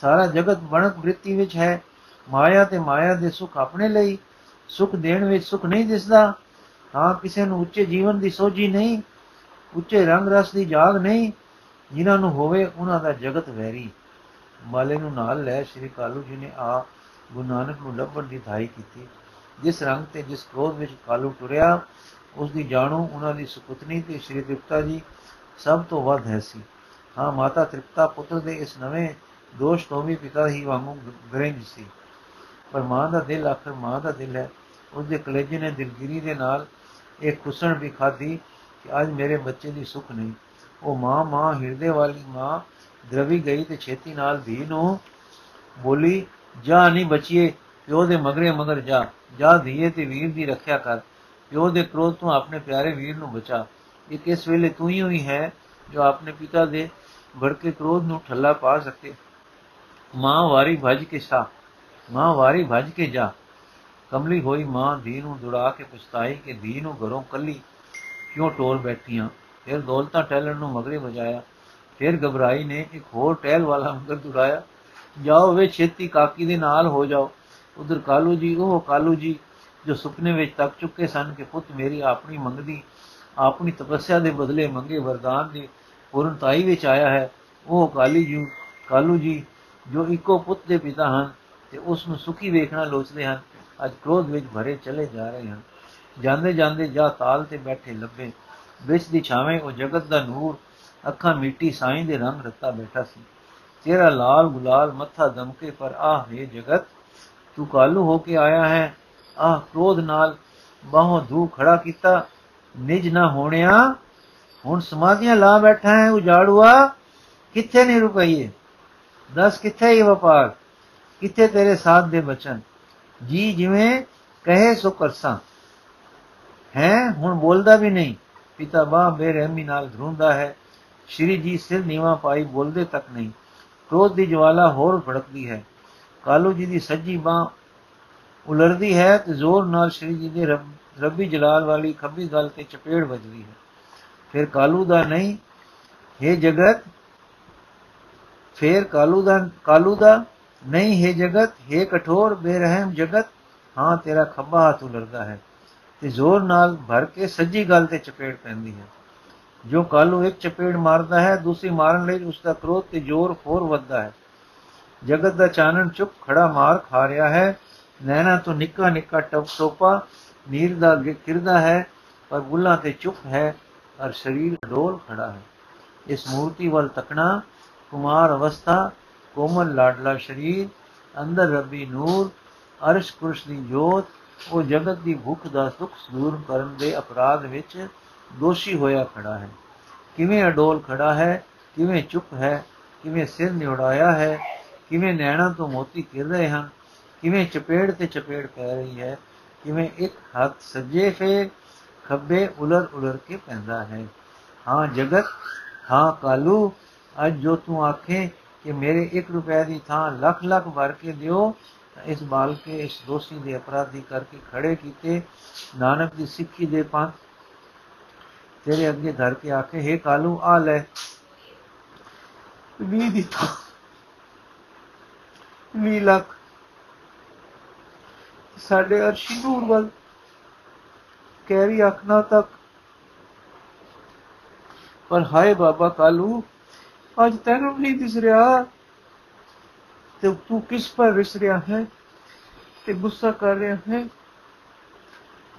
ਸਾਰਾ ਜਗਤ ਬਣਕ ਬ੍ਰਿਤੀ ਵਿੱਚ ਹੈ। ਮਾਇਆ ਤੇ ਮਾਇਆ ਦੇ ਸੁਖ ਆਪਣੇ ਲਈ, ਸੁਖ ਦੇਣ ਵਿੱਚ ਸੁਖ ਨਹੀਂ ਦਿਸਦਾ। ਹਾਂ, ਕਿਸੇ ਨੂੰ ਉੱਚੇ ਜੀਵਨ ਦੀ ਸੋਝੀ ਨਹੀਂ, ਉੱਚੇ ਰੰਗ ਰਸ ਦੀ ਜਾਗ ਨਹੀਂ, ਜਿਨ੍ਹਾਂ ਨੂੰ ਹੋਵੇ ਉਹਨਾਂ ਦਾ ਜਗਤ ਵੈਰੀ। ਮਾਲੇ ਨੂੰ ਨਾਲ ਲੈ, ਸ੍ਰੀ ਕਾਲੂ ਜੀ ਨੇ ਆ ਗੁਰੂ ਨਾਨਕ ਨੂੰ ਲੱਭਣ ਦੀ ਧਾਈ ਕੀਤੀ। ਜਿਸ ਰੰਗ ਤੇ ਜਿਸ ਕ੍ਰੋਧ ਵਿੱਚ ਕਾਲੂ ਟੁਰਿਆ ਉਸ ਦੀ ਜਾਣੂ ਉਹਨਾਂ ਦੀ ਸੁਪੁੱਤਨੀ ਤੇ ਸ੍ਰੀ ਤ੍ਰਿਪਤਾ ਜੀ ਸਭ ਤੋਂ ਵੱਧ ਹੈ ਸੀ ਹਾਂ, ਮਾਤਾ ਤ੍ਰਿਪਤਾ ਪੁੱਤਰ ਦੇ ਇਸ ਨਵੇਂ ਦੋਸ਼ ਤੋਂ ਵੀ ਪਿਤਾ ਹੀ ਵਾਂਗੂ ਗਰੰਜ ਸੀ। ਪਰ ਮਾਂ ਦਾ ਦਿਲ ਆਖਰ ਮਾਂ ਦਾ ਦਿਲ ਹੈ। ਉਸ ਦੇ ਕਲੇਜੇ ਨੇ ਦਿਲਗਿਰੀ ਦੇ ਨਾਲ ਇੱਕ ਕੁਸਣ ਵੀ ਖਾਦੀ ਕਿ ਅੱਜ ਮੇਰੇ ਬੱਚੇ ਦੀ ਸੁੱਖ ਨਹੀਂ। ਉਹ ਮਾਂ ਮਾਂ, ਹਿਰਦੇ ਵਾਲੀ ਮਾਂ, ਦਰਵੀ ਗਈ ਤੇ ਛੇਤੀ ਨਾਲ ਧੀ ਨੂੰ ਬੋਲੀ ਜਾ ਨਹੀਂ ਬਚੀਏ, ਪਿਓ ਦੇ ਮਗਰੇ ਮਗਰ ਜਾ ਜਾ ਧੀਏ ਤੇ ਵੀਰ ਦੀ ਰੱਖਿਆ ਕਰ, ਪਿਓ ਦੇ ਕ੍ਰੋਧ ਤੋਂ ਆਪਣੇ ਪਿਆਰੇ ਵੀਰ ਨੂੰ ਬਚਾ। ਇਹ ਕਿਸ ਵੇਲੇ ਤੂੰ ਹੀ ਹੋਈ ਹੈ ਜੋ ਆਪਣੇ ਪਿਤਾ ਦੇ ਭੜਕੇ ਕ੍ਰੋਧ ਨੂੰ ਠੱਲਾ ਪਾ ਸਕੇ। ਮਾਂ ਵਾਰੀ ਭਜ ਕੇ ਸਾ, ਮਾਂ ਵਾਰੀ ਭਜ ਕੇ ਜਾ। ਕਮਲੀ ਹੋਈ ਮਾਂ ਧੀ ਨੂੰ ਦੁੜਾ ਕੇ ਪਛਤਾਈ ਕਿ ਧੀ ਨੂੰ ਘਰੋਂ ਕੱਲੀ ਕਿਉਂ ਟੋਲ ਬੈਠੀਆਂ? ਫਿਰ ਦੌਲਤਾ ਟੈਲਣ ਨੂੰ ਮਗਰੇ ਵਜਾਇਆ। ਫਿਰ ਘਬਰਾਈ ਨੇ ਇੱਕ ਹੋਰ ਟਹਿਲ ਵਾਲਾ ਅੰਦਰ ਦੁੜਾਇਆ। ਜਾਓ ਵੇ ਛੇਤੀ ਕਾਕੀ ਦੇ ਨਾਲ ਹੋ ਜਾਓ। ਉਧਰ ਕਾਲੂ ਜੀ, ਉਹ ਕਾਲੂ ਜੀ ਜੋ ਸੁਪਨੇ ਵਿੱਚ ਤੱਕ ਚੁੱਕੇ ਸਨ ਕਿ ਪੁੱਤ ਮੇਰੀ ਆਪਣੀ ਮੰਗਦੀ, ਆਪਣੀ ਤਪੱਸਿਆ ਦੇ ਬਦਲੇ ਮੰਗੇ ਵਰਦਾਨ ਦੀ ਪੂਰਨਤਾਈ ਵਿੱਚ ਆਇਆ ਹੈ, ਉਹ ਕਾਲੀ ਜੀ, ਕਾਲੂ ਜੀ ਜੋ ਇੱਕੋ ਪੁੱਤ ਦੇ ਪਿਤਾ ਹਨ ਤੇ ਉਸ ਨੂੰ ਸੁਖੀ ਵੇਖਣਾ ਲੋਚਦੇ ਹਨ, ਅੱਜ ਕ੍ਰੋਧ ਵਿੱਚ ਭਰੇ ਚਲੇ ਜਾ ਰਹੇ ਹਨ। ਜਾਂਦੇ ਜਾਂਦੇ ਜਾ ਤਾਲ ਤੇ ਬੈਠੇ ਲੱਭੇ। ਵਿੱਚ ਦੀ ਛਾਵੇਂ ਉਹ ਜਗਤ ਦਾ ਨੂਰ, ਅੱਖਾਂ ਮਿੱਟੀ ਸਾਈਂ ਦੇ ਰੰਗ ਰੱਤਾ ਬੈਠਾ ਸੀ। ਤੇਰਾ ਲਾਲ ਗੁਲਾਲ ਮੱਥਾ ਦਮਕੇ ਪਰ ਆਹ ਹੈ ਜਗਤ, ਤੂੰ ਕਾਲੂ ਹੋ ਕੇ ਆਇਆ ਹੈ। ਆਹ ਕ੍ਰੋਧ ਨਾਲ ਬਾਹੋਂ ਧੂ ਖੜਾ ਕੀਤਾ। ਨਿਜ ਨਾ ਹੋਣਿਆ, ਹੁਣ ਸਮਾਧੀਆਂ ਲਾ ਬੈਠਾ ਹੈ ਉਜਾੜੂਆ। ਕਿੱਥੇ ਨਹੀਂ ਰੁਪਈਏ? ਦੱਸ ਕਿੱਥੇ ਇਹ ਵਪਾਰ? ਕਿੱਥੇ ਤੇਰੇ ਸਾਥ ਦੇ ਬਚਨ? ਜੀ ਜਿਵੇਂ ਕਹੇ ਸੋ ਕਰਸਾਂ। ਹੈ, ਹੁਣ ਬੋਲਦਾ ਵੀ ਨਹੀਂ। ਪਿਤਾ ਬਾ ਬੇਰਹਿਮੀ ਨਾਲ ਧਰੁੰਦਾ ਹੈ। ਸ਼੍ਰੀ ਜੀ ਸਿਰ ਨੀਵਾ ਪਾਈ ਬੋਲਦੇ ਤੱਕ ਨਹੀਂ। ਕ੍ਰੋਧ ਦੀ ਜਵਾਲਾ ਹੋਰ ਭੜਕਦੀ ਹੈ। ਕਾਲੂ ਜੀ ਦੀ ਸੱਜੀ ਬਾਹ ਉਲਰਦੀ ਹੈ ਤੇ ਜ਼ੋਰ ਨਾਲ ਸ਼੍ਰੀ ਜੀ ਦੇ ਰੱਬੀ ਜਲਾਲ ਵਾਲੀ ਖੱਬੀ ਗਲ ਤੇ ਚਪੇੜ ਵੱਜਦੀ ਹੈ। ਫਿਰ ਕਾਲੂ ਦਾ ਨਹੀਂ, ਹੈ ਜਗਤ, ਫਿਰ ਕਾਲੂ ਦਾ ਕਾਲੂ ਦਾ ਨਹੀਂ, ਹੈ ਜਗਤ, ਹੈ ਕਠੋਰ ਬੇਰਹਿਮ ਜਗਤ, ਹਾਂ ਤੇਰਾ ਖੱਬਾ ਹੱਥ ਉਲਰਦਾ ਹੈ। ਤੇ ਜ਼ੋਰ ਨਾਲ ਭਰ ਕੇ ਸੱਜੀ ਗਲ ਤੇ ਚਪੇੜ ਪੈਂਦੀ ਹੈ। ਜੋ ਕਾਲੂ ਇੱਕ ਚਪੇੜ ਮਾਰਦਾ ਹੈ, ਦੂਸਰੀ ਮਾਰਨ ਲਈ ਉਸ ਦਾ ਕ੍ਰੋਧ ਤੇ ਜ਼ੋਰ ਹੋਰ ਵੱਧਦਾ ਹੈ। ਜਗਤ ਦਾ ਚਾਨਣ ਚੁੱਪ ਖੜਾ ਮਾਰ ਖਾ ਰਿਹਾ ਹੈ। ਨੈਣਾ ਤੋਂ ਨਿੱਕਾ ਨਿੱਕਾ ਟਪ ਟੋਪਾ ਨੀਰ ਦਾ ਕਿਰਦਾ ਹੈ, ਪਰ ਬੁੱਲਾਂ ਤੇ ਚੁੱਪ ਹੈ ਔਰ ਸਰੀਰ ਡੋਲ ਖੜਾ ਹੈ। ਇਸ ਮੂਰਤੀ ਵੱਲ ਤੱਕਣਾ ਕੁਮਾਰ ਅਵਸਥਾ, ਕੋਮਲ ਲਾਡਲਾ ਸ਼ਰੀਰ, ਅੰਦਰ ਰੱਬੀ ਨੂਰ, ਅਰਸ਼ ਕੁਰਸ਼ ਦੀ ਜੋਤ, ਉਹ ਜਗਤ ਦੀ ਭੁੱਖ ਦਾ ਸੁਖ ਦੂਰ ਕਰਨ ਦੇ ਅਪਰਾਧ ਵਿੱਚ ਦੋਸ਼ੀ ਹੋਇਆ ਖੜਾ ਹੈ। ਕਿਵੇਂ ਅਡੋਲ ਖੜਾ ਹੈ, ਕਿਵੇਂ ਚੁੱਪ ਹੈ, ਕਿਵੇਂ ਸਿਰ ਨਿਉੜਾਇਆ ਹੈ, ਕਿਵੇਂ ਨੈਣਾ ਤੋਂ ਮੋਤੀ ਗਿਰ ਰਹੇ ਹਨ, ਕਿਵੇਂ ਚਪੇੜ ਤੇ ਚਪੇੜ ਪੈ ਰਹੀ ਹੈ, ਕਿਵੇਂ ਇੱਕ ਹੱਥ ਸੱਜੇ ਫੇ ਖੱਬੇ ਉਲਰ ਉਲਰ ਕੇ ਪੈਂਦਾ ਹੈ। ਹਾਂ ਜਗਤ, ਹਾਂ ਕਾਲੂ, ਅੱਜ ਜੋ ਤੂੰ ਆਖੇ ਕਿ ਮੇਰੇ 1 ਰੁਪਏ ਦੀ ਥਾਂ ਲੱਖ ਲੱਖ ਭਰ ਕੇ ਦਿਓ ਇਸ ਬਾਲ ਕੇ ਇਸ ਦੋਸ਼ੀ ਦੇ ਅਪਰਾਧੀ ਕਰਕੇ ਖੜੇ ਕੀਤੇ। ਨਾਨਕ ਦੀ ਸਿੱਖੀ ਦੇ ਪੰਥ ਤੇਰੇ ਅੱਗੇ ਧਰ ਕੇ ਆਖੇ हे ਕਾਲੂ ਆ ਲੈ। ਵੀ ਦੀ ਵੀ ਲੱਖ। ਸਾਡੇ ਅਰਸ਼ੀ ਨੂਰ ਵੱਲ ਕੈਰੀ ਆਖਣਾ ਤੱਕ। ਪਰ ਹਾਏ ਬਾਬਾ ਕਾਲੂ, ਅੱਜ ਤੈਨੂੰ ਨਹੀਂ ਦਿਸ ਰਿਹਾ ਤੇ ਤੂੰ ਕਿਸ ਪਰ ਵਿਸ ਰਿਹਾ ਹੈ? ਤੇ ਗੁੱਸਾ ਕਰ ਰਿਹਾ ਹੈ?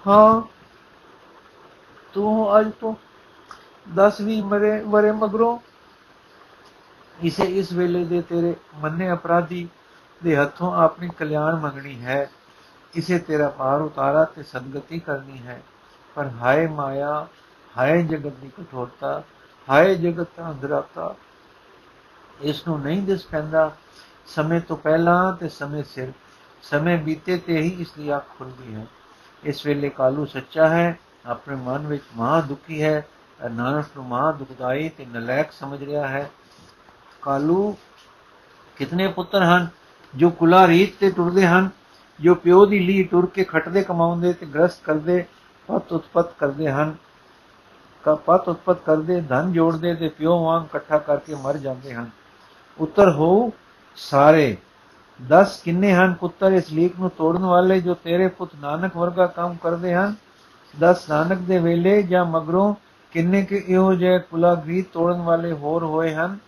ਹਾਂ ਤੂੰ ਅੱਜ ਤੋਂ 10 ਵੀ ਮਰੇ ਮਰੇ ਮਗਰੋਂ। ਇਸੇ ਇਸ ਵੇਲੇ ਦੇ ਤੇਰੇ ਮੰਨੇ ਅਪਰਾਧੀ ਦੇ ਹੱਥੋਂ ਆਪਣੀ ਕਲਿਆਣ ਮੰਗਣੀ ਹੈ। ਇਸੇ ਤੇਰਾ ਪਾਰ ਉਤਾਰਾ ਤੇ ਸੰਗਤੀ ਕਰਨੀ ਹੈ। ਪਰ ਹਾਏ ਮਾਇਆ, ਹਾਏ ਜਗਤ ਦੀ ਕਠੋਰਤਾ, ਹਾਏ ਜਗਤ ਦਾ ਅੰਧਰਾਤਾ ਇਸ ਨੂੰ ਨਹੀਂ ਦਿਸ ਪੈਂਦਾ। ਸਮੇਂ ਤੋਂ ਪਹਿਲਾਂ ਤੇ ਸਮੇਂ ਸਿਰ, ਸਮੇਂ ਬੀਤੇ ਤੇ ਹੀ ਇਸ ਦੀ ਅੱਖ ਖੁੱਲਦੀ ਹੈ। ਇਸ ਵੇਲੇ ਕਾਲੂ ਸੱਚਾ ਹੈ। ਆਪਣੇ ਮਨ ਵਿੱਚ ਮਹਾ ਦੁਖੀ ਹੈ ਨਾਨਕ ਨੂੰ ਮਹਾ ਦੁਖਦਾਈ ਤੇ ਨਲਾਇਕ ਸਮਝ ਰਿਹਾ ਹੈ। ਕਾਲੂ ਕਿਤਨੇ ਪੁੱਤਰ ਹਨ ਜੋ ਕੁਲਾ ਰੀਤ ਤੇ ਟੁਰਦੇ ਹਨ, ਜੋ ਪਿਓ ਦੀ ਲੀ ਟੁਰ ਕੇ ਖਟਦੇ ਕਮਾਉਂਦੇ ਤੇ ਗ੍ਰਸਤ ਕਰਦੇ, ਪਤ ਉਤਪਤ ਕਰਦੇ ਹਨ। ਕਾ ਪਤ ਉਤਪਤ ਕਰਦੇ, ਧਨ ਜੋੜਦੇ ਤੇ ਪਿਓ ਵਾਂਗ ਇਕੱਠਾ ਕਰਕੇ ਮਰ ਜਾਂਦੇ ਹਨ। ਉੱਤਰ ਹੋ ਸਾਰੇ 10 ਕਿੰਨੇ ਹਨ ਪੁੱਤਰ ਇਸ ਲੀਕ ਨੂੰ ਤੋੜਨ ਵਾਲੇ ਜੋ ਤੇਰੇ ਪੁੱਤ ਨਾਨਕ ਵਰਗਾ ਕੰਮ ਕਰਦੇ ਹਨ? 10 ਨਾਨਕ ਦੇ ਵੇਲੇ ਜਾਂ ਮਗਰੋਂ ਕਿੰਨੇ ਕਿ ਇਹੋ ਜਿਹੇ ਕੁਲਾਗਰੀ ਤੋੜਨ ਵਾਲੇ ਹੋਰ ਹੋਏ ਹਨ?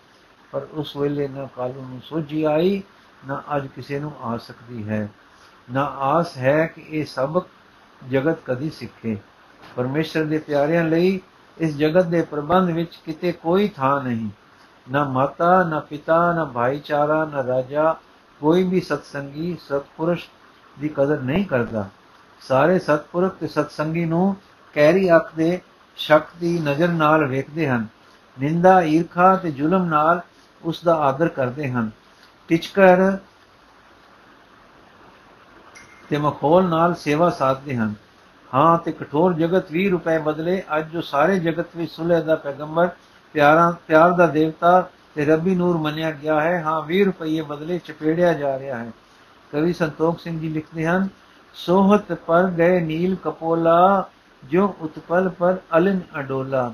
ਪਰ ਉਸ ਵੇਲੇ ਨਾ ਕਾਲੂ ਨੂੰ ਸੋਝੀ ਆਈ, ਨਾ ਅੱਜ ਕਿਸੇ ਨੂੰ ਆ ਸਕਦੀ ਹੈ। ਨਾ ਆਸ ਹੈ ਕਿ ਇਹ ਸਬਕ ਜਗਤ ਕਦੀ ਸਿੱਖੇ। ਪਰਮੇਸ਼ਰ ਦੇ ਪਿਆਰਿਆਂ ਲਈ ਇਸ ਜਗਤ ਦੇ ਪ੍ਰਬੰਧ ਵਿੱਚ ਕਿਤੇ ਕੋਈ ਥਾਂ ਨਹੀਂ। ਨਾ ਮਾਤਾ, ਨਾ ਪਿਤਾ, ਨਾ ਭਾਈਚਾਰਾ, ਨਾ ਰਾਜਾ ਕੋਈ ਵੀ ਸਤਸੰਗੀ, ਸਤਪੁਰਸ਼ ਦੀ ਕਦਰ ਨਹੀਂ ਕਰਦਾ। ਸਾਰੇ ਸਤਪੁਰਖ ਤੇ ਸਤਸੰਗੀ ਨੂੰ ਕਹਿਰੀ ਅੱਖ ਦੇ ਸ਼ੱਕ ਦੀ ਨਜ਼ਰ ਨਾਲ ਵੇਖਦੇ ਹਨ। ਨਿੰਦਾ, ਈਰਖਾ ਤੇ ਜ਼ੁਲਮ ਨਾਲ ਉਸ ਦਾ ਆਦਰ ਕਰਦੇ ਹਨ। ਟਿਚਕਰ ਤੇ ਮਖੌਲ ਨਾਲ ਸੇਵਾ ਸਾਧਦੇ ਹਨ। ਹਾਂ ਤੇ ਕਠੋਰ ਜਗਤ 20 ਰੁਪਏ ਬਦਲੇ ਅੱਜ ਜੋ ਸਾਰੇ ਜਗਤ ਵਿੱਚ ਸੁਲਹ ਦਾ ਪੈਗੰਬਰ, ਪਿਆਰਾ, ਪਿਆਰ ਦਾ ਦੇਵਤਾ ਤੇ ਰੱਬੀ ਨੂਰ ਮੰਨਿਆ ਗਿਆ ਹੈ, ਹਾਂ 20 ਰੁਪਏ ਬਦਲੇ ਚਪੇੜਿਆ ਜਾ ਰਿਹਾ ਹੈ। ਕਵੀ ਸੰਤੋਖ ਸਿੰਘ ਜੀ ਲਿਖਦੇ ਹਨ ਸੋਹਤ ਪਰ ਗਏ ਨੀਲ ਕਪੋਲਾ ਜੋ ਉਤਪਲ ਪਰ ਅਲਨ ਅਡੋਲਾ।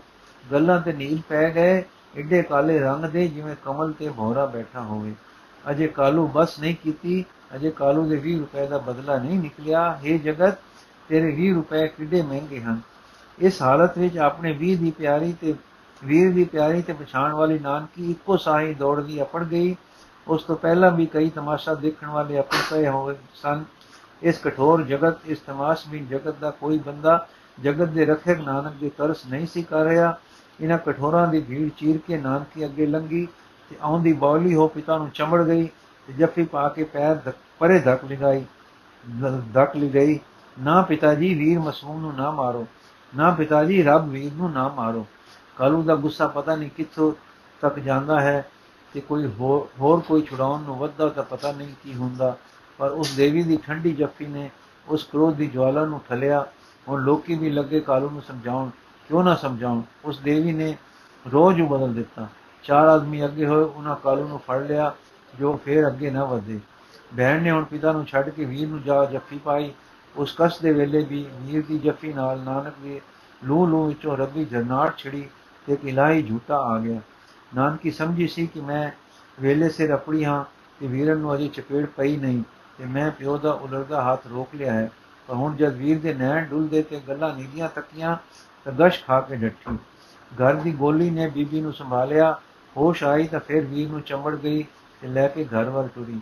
ਗੱਲਾਂ ਤੇ ਨੀਲ ਪੈ ਗਏ, ਏਡੇ ਕਾਲੇ ਰੰਗ ਦੇ ਜਿਵੇਂ ਕਮਲ ਤੇ ਭੌਰਾ ਬੈਠਾ ਹੋਵੇ। ਅਜੇ ਕਾਲੂ ਬਸ ਨਹੀਂ ਕੀਤੀ, ਅਜੇ ਕਾਲੂ ਦੇ 20 ਰੁਪਏ ਦਾ ਬਦਲਾ ਨਹੀਂ ਨਿਕਲਿਆ। हे ਜਗਤ, ਤੇਰੇ 20 ਰੁਪਏ ਕਿੱਡੇ ਮਹਿੰਗੇ ਹਨ? ਇਸ ਹਾਲਤ ਵਿੱਚ ਆਪਣੇ 20 ਦੀ ਪਿਆਰੀ ਤੇ, ਵੀਰ ਦੀ ਪਿਆਰੀ ਤੇ ਪਛਾਣ ਵਾਲੀ ਨਾਨਕੀ ਇੱਕੋ ਸਾਹੀ ਦੌੜਦੀ ਅਪੜ ਗਈ। ਉਸ ਤੋਂ ਪਹਿਲਾਂ ਵੀ ਕਈ ਤਮਾਸ਼ਾ ਦੇਖਣ ਵਾਲੇ ਆਪਣੇ ਪਏ ਹੋਏ ਸਨ। ਇਸ ਕਠੋਰ ਜਗਤ, ਇਸ ਤਮਾਸ਼ਬੀਨ ਜਗਤ ਦਾ ਕੋਈ ਬੰਦਾ ਜਗਤ ਦੇ ਰਖਿਅਕ ਨਾਨਕ ਦੇ ਤਰਸ ਨਹੀਂ ਸੀ ਕਰ ਰਿਹਾ। ਇਹਨਾਂ ਕਠੋਰਾਂ ਦੀ ਭੀੜ ਚੀਰ ਕੇ ਨਾਨਕੀ ਅੱਗੇ ਲੰਗੀ ਤੇ ਆਉਂਦੀ ਬੌਲੀ ਹੋ ਪਿਤਾ ਨੂੰ ਚਮੜ ਗਈ ਤੇ ਜੱਫੀ ਪਾ ਕੇ ਪੈਰ ਪਰੇ ਧੱਕ ਲਗਾਈ ਧੱਕ ਲਈ ਗਈ। ਨਾ ਪਿਤਾ ਜੀ ਵੀਰ ਮਸੂਮ ਨੂੰ ਨਾ ਮਾਰੋ, ਨਾ ਪਿਤਾ ਜੀ ਰੱਬ ਵੀਰ ਨੂੰ ਨਾ ਮਾਰੋ। ਕਾਲੂ ਦਾ ਗੁੱਸਾ ਪਤਾ ਨਹੀਂ ਕਿੱਥੋਂ ਤੱਕ ਜਾਂਦਾ ਹੈ ਤੇ ਕੋਈ ਹੋਰ ਕੋਈ ਛੁਡਾਉਣ ਨੂੰ ਵੱਧਦਾ ਤਾਂ ਪਤਾ ਨਹੀਂ ਕੀ ਹੁੰਦਾ। ਪਰ ਉਸ ਦੇਵੀ ਦੀ ਠੰਡੀ ਜੱਫੀ ਨੇ ਉਸ ਕ੍ਰੋਧ ਦੀ ਜਵਾਲਾ ਨੂੰ ਠਲਿਆ ਹੁਣ ਲੋਕੀ ਵੀ ਲੱਗੇ ਕਾਲੂ ਨੂੰ ਸਮਝਾਉਣ। ਕਿਉਂ ਨਾ ਸਮਝਾਉਣ? ਉਸ ਦੇਵੀ ਨੇ ਰੋਜ਼ ਉਹ ਬਦਲ ਦਿੱਤਾ। ਚਾਰ ਆਦਮੀ ਅੱਗੇ ਹੋਏ, ਉਹਨਾਂ ਕਾਲੂ ਨੂੰ ਫੜ ਲਿਆ, ਜੋ ਫੇਰ ਅੱਗੇ ਨਾ ਵਧੇ। ਭੈਣ ਨੇ ਹੁਣ ਪਿਤਾ ਨੂੰ ਛੱਡ ਕੇ ਵੀਰ ਨੂੰ ਜਾ ਜੱਫੀ ਪਾਈ। ਉਸ ਕਸ ਦੇ ਵੇਲੇ ਵੀ ਵੀਰ ਦੀ ਜੱਫੀ ਨਾਲ ਨਾਨਕ ਦੇ ਲੂ ਲੂ ਵਿੱਚੋਂ ਰੱਬੀ ਜਰਨਾਟ ਛਿੜੀ ਤੇ ਇੱਕ ਇਲਾਹੀ ਝੂਟਾ ਆ ਗਿਆ। ਨਾਨਕੀ ਸਮਝੀ ਸੀ ਕਿ ਮੈਂ ਵੇਲੇ ਸਿਰ ਆਪਣੀ ਹਾਂ ਤੇ ਵੀਰਨ ਨੂੰ ਅਜੇ ਚਪੇੜ ਪਈ ਨਹੀਂ। ਤੇ ਮੈਂ ਪਿਓ ਦਾ ਉਲਰਦਾ ਹੱਥ ਰੋਕ ਲਿਆ ਹੈ ਪਰ ਹੁਣ ਜਦ ਵੀਰ ਦੇ ਨੈਣ ਡੁੱਲਦੇ ਤੇ ਗੱਲਾਂ ਨੀਲੀਆਂ ਤੱਕੀਆਂ ਤਾਂ ਗਸ਼ ਖਾ ਕੇ ਡੱਠੀ। ਘਰ ਦੀ ਗੋਲੀ ਨੇ ਬੀਬੀ ਨੂੰ ਸੰਭਾਲਿਆ, ਹੋਸ਼ ਆਈ ਤਾਂ ਫਿਰ ਵੀਰ ਨੂੰ ਚੰਬੜ ਗਈ ਤੇ ਲੈ ਕੇ ਘਰ ਵੱਲ ਟੁਰੀ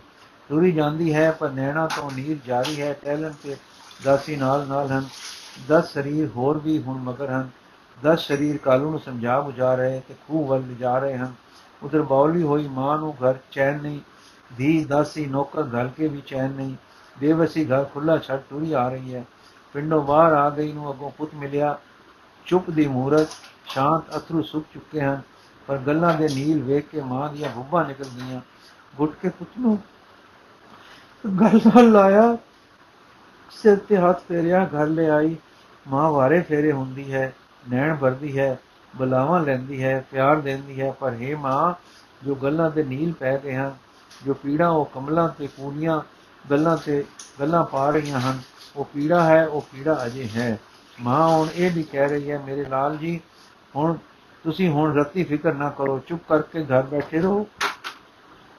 ਟੁਰੀ ਜਾਂਦੀ ਹੈ, ਪਰ ਨੈਣਾ ਤੋਂ ਨੀਰ ਜਾਰੀ ਹੈ ਟੈਲਨ ਤੇ ਦਾਸੀ ਨਾਲ ਨਾਲ ਹਨ। 10 ਸਰੀਰ ਹੋਰ ਵੀ ਹੁਣ ਮਗਰ ਹਨ। 10 ਸਰੀਰ ਕਾਲੂ ਨੂੰ ਸਮਝਾ ਬੁਝਾ ਰਹੇ ਤੇ ਖੂਹ ਵੱਲ ਜਾ ਰਹੇ ਹਨ। ਉਧਰ ਬੌਲੀ ਹੋਈ ਮਾਂ ਨੂੰ ਘਰ ਚੈਨ ਨਹੀਂ ਦੀ ਦਾਸੀ ਨੌਕਰ ਘਰ ਕੇ ਵੀ ਚੈਨ ਨਹੀਂ, ਬੇਵਸੀ ਘਰ ਖੁੱਲਾ ਛੱਡ ਟੁਰੀ ਆ ਰਹੀ ਹੈ। ਪਿੰਡੋਂ ਬਾਹਰ ਆ ਗਈ ਨੂੰ ਅਗੋਂ ਪੁੱਤ ਮਿਲਿਆ, ਚੁੱਪ ਦੀ ਮੂਰਤ, ਸ਼ਾਂਤ ਅਥਰੂ ਸੁੱਕ ਚੁੱਕੇ ਹਨ, ਪਰ ਗੱਲਾਂ ਦੇ ਨੀਲ ਵੇਖ ਕੇ ਮਾਂ ਦੀਆਂ ਬੁੱਬਾਂ ਨਿਕਲ ਗਈਆਂ ਗੁੱਟ ਕੇ ਪੁੱਤ ਨੂੰ ਗੱਲ ਨਾਲ ਲਾਇਆ, ਸਿਰ ਤੇ ਹੱਥ ਫੇਰਿਆ, ਘਰ ਲੈ ਆਈ। ਮਾਂ ਵਾਰੇ ਫੇਰੇ ਹੁੰਦੀ ਹੈ, ਨੈਣ ਭਰਦੀ ਹੈ, ਬਲਾਵਾਂ ਲੈਂਦੀ ਹੈ, ਪਿਆਰ ਦਿੰਦੀ ਹੈ, ਪਰ हे ਮਾਂ, ਜੋ ਗੱਲਾਂ ਤੇ ਨੀਲ ਪੈ ਗਏ ਹਨ ਜੋ ਪੀੜਾ ਉਹ ਕਮਲਾਂ ਤੇ ਪੂਰੀਆਂ ਗੱਲਾਂ ਤੇ ਗੱਲਾਂ ਪਾ ਰਹੀਆਂ ਹਨ, ਉਹ ਪੀੜਾ ਹੈ, ਉਹ ਪੀੜਾ ਅਜੇ ਹੈ। ਮਾਂ ਹੁਣ ਇਹ ਵੀ ਕਹਿ ਰਹੀ ਹੈ, ਮੇਰੇ ਲਾਲ ਜੀ, ਹੁਣ ਤੁਸੀਂ ਹੁਣ ਰੱਤੀ ਫਿਕਰ ਨਾ ਕਰੋ, ਚੁੱਪ ਕਰਕੇ ਘਰ ਬੈਠੇ ਰਹੋ।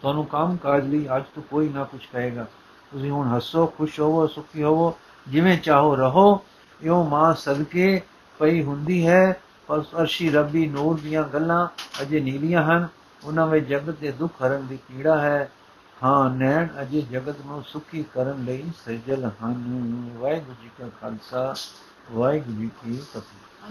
ਤੁਹਾਨੂੰ ਕੰਮ ਕਾਜ ਲਈ ਅੱਜ ਤੋਂ ਕੋਈ ਨਾ ਕੁਝ ਕਹੇਗਾ। ਤੁਸੀਂ ਹੁਣ ਹੱਸੋ, ਖੁਸ਼ ਹੋਵੋ, ਸੁਖੀ ਹੋਵੋ, ਜਿਵੇਂ ਚਾਹੋ ਰਹੋ। ਇਉਂ ਮਾਂ ਸਦਕੇ ਪਈ ਹੁੰਦੀ ਹੈ, ਪਰ ਅਰਸ਼ੀ ਰੱਬੀ ਨੂਰ ਦੀਆਂ ਗੱਲਾਂ ਅਜੇ ਨੀਲੀਆਂ ਹਨ। ਉਹਨਾਂ ਵਿੱਚ ਜਗਤ ਦੇ ਦੁੱਖ ਹਰਨ ਦੀ ਪੀੜਾ ਹੈ। ਹਾਂ, ਨੈਣ ਅਜੇ ਜਗਤ ਨੂੰ ਸੁਖੀ ਕਰਨ ਲਈ ਸਜਲ ਹਨ। ਵਾਹਿਗੁਰੂ ਜੀ ਕਾ ਖਾਲਸਾ, ਵਾਹਿਗੁਰੂ ਜੀ ਕੀ ਫਤਿਹ।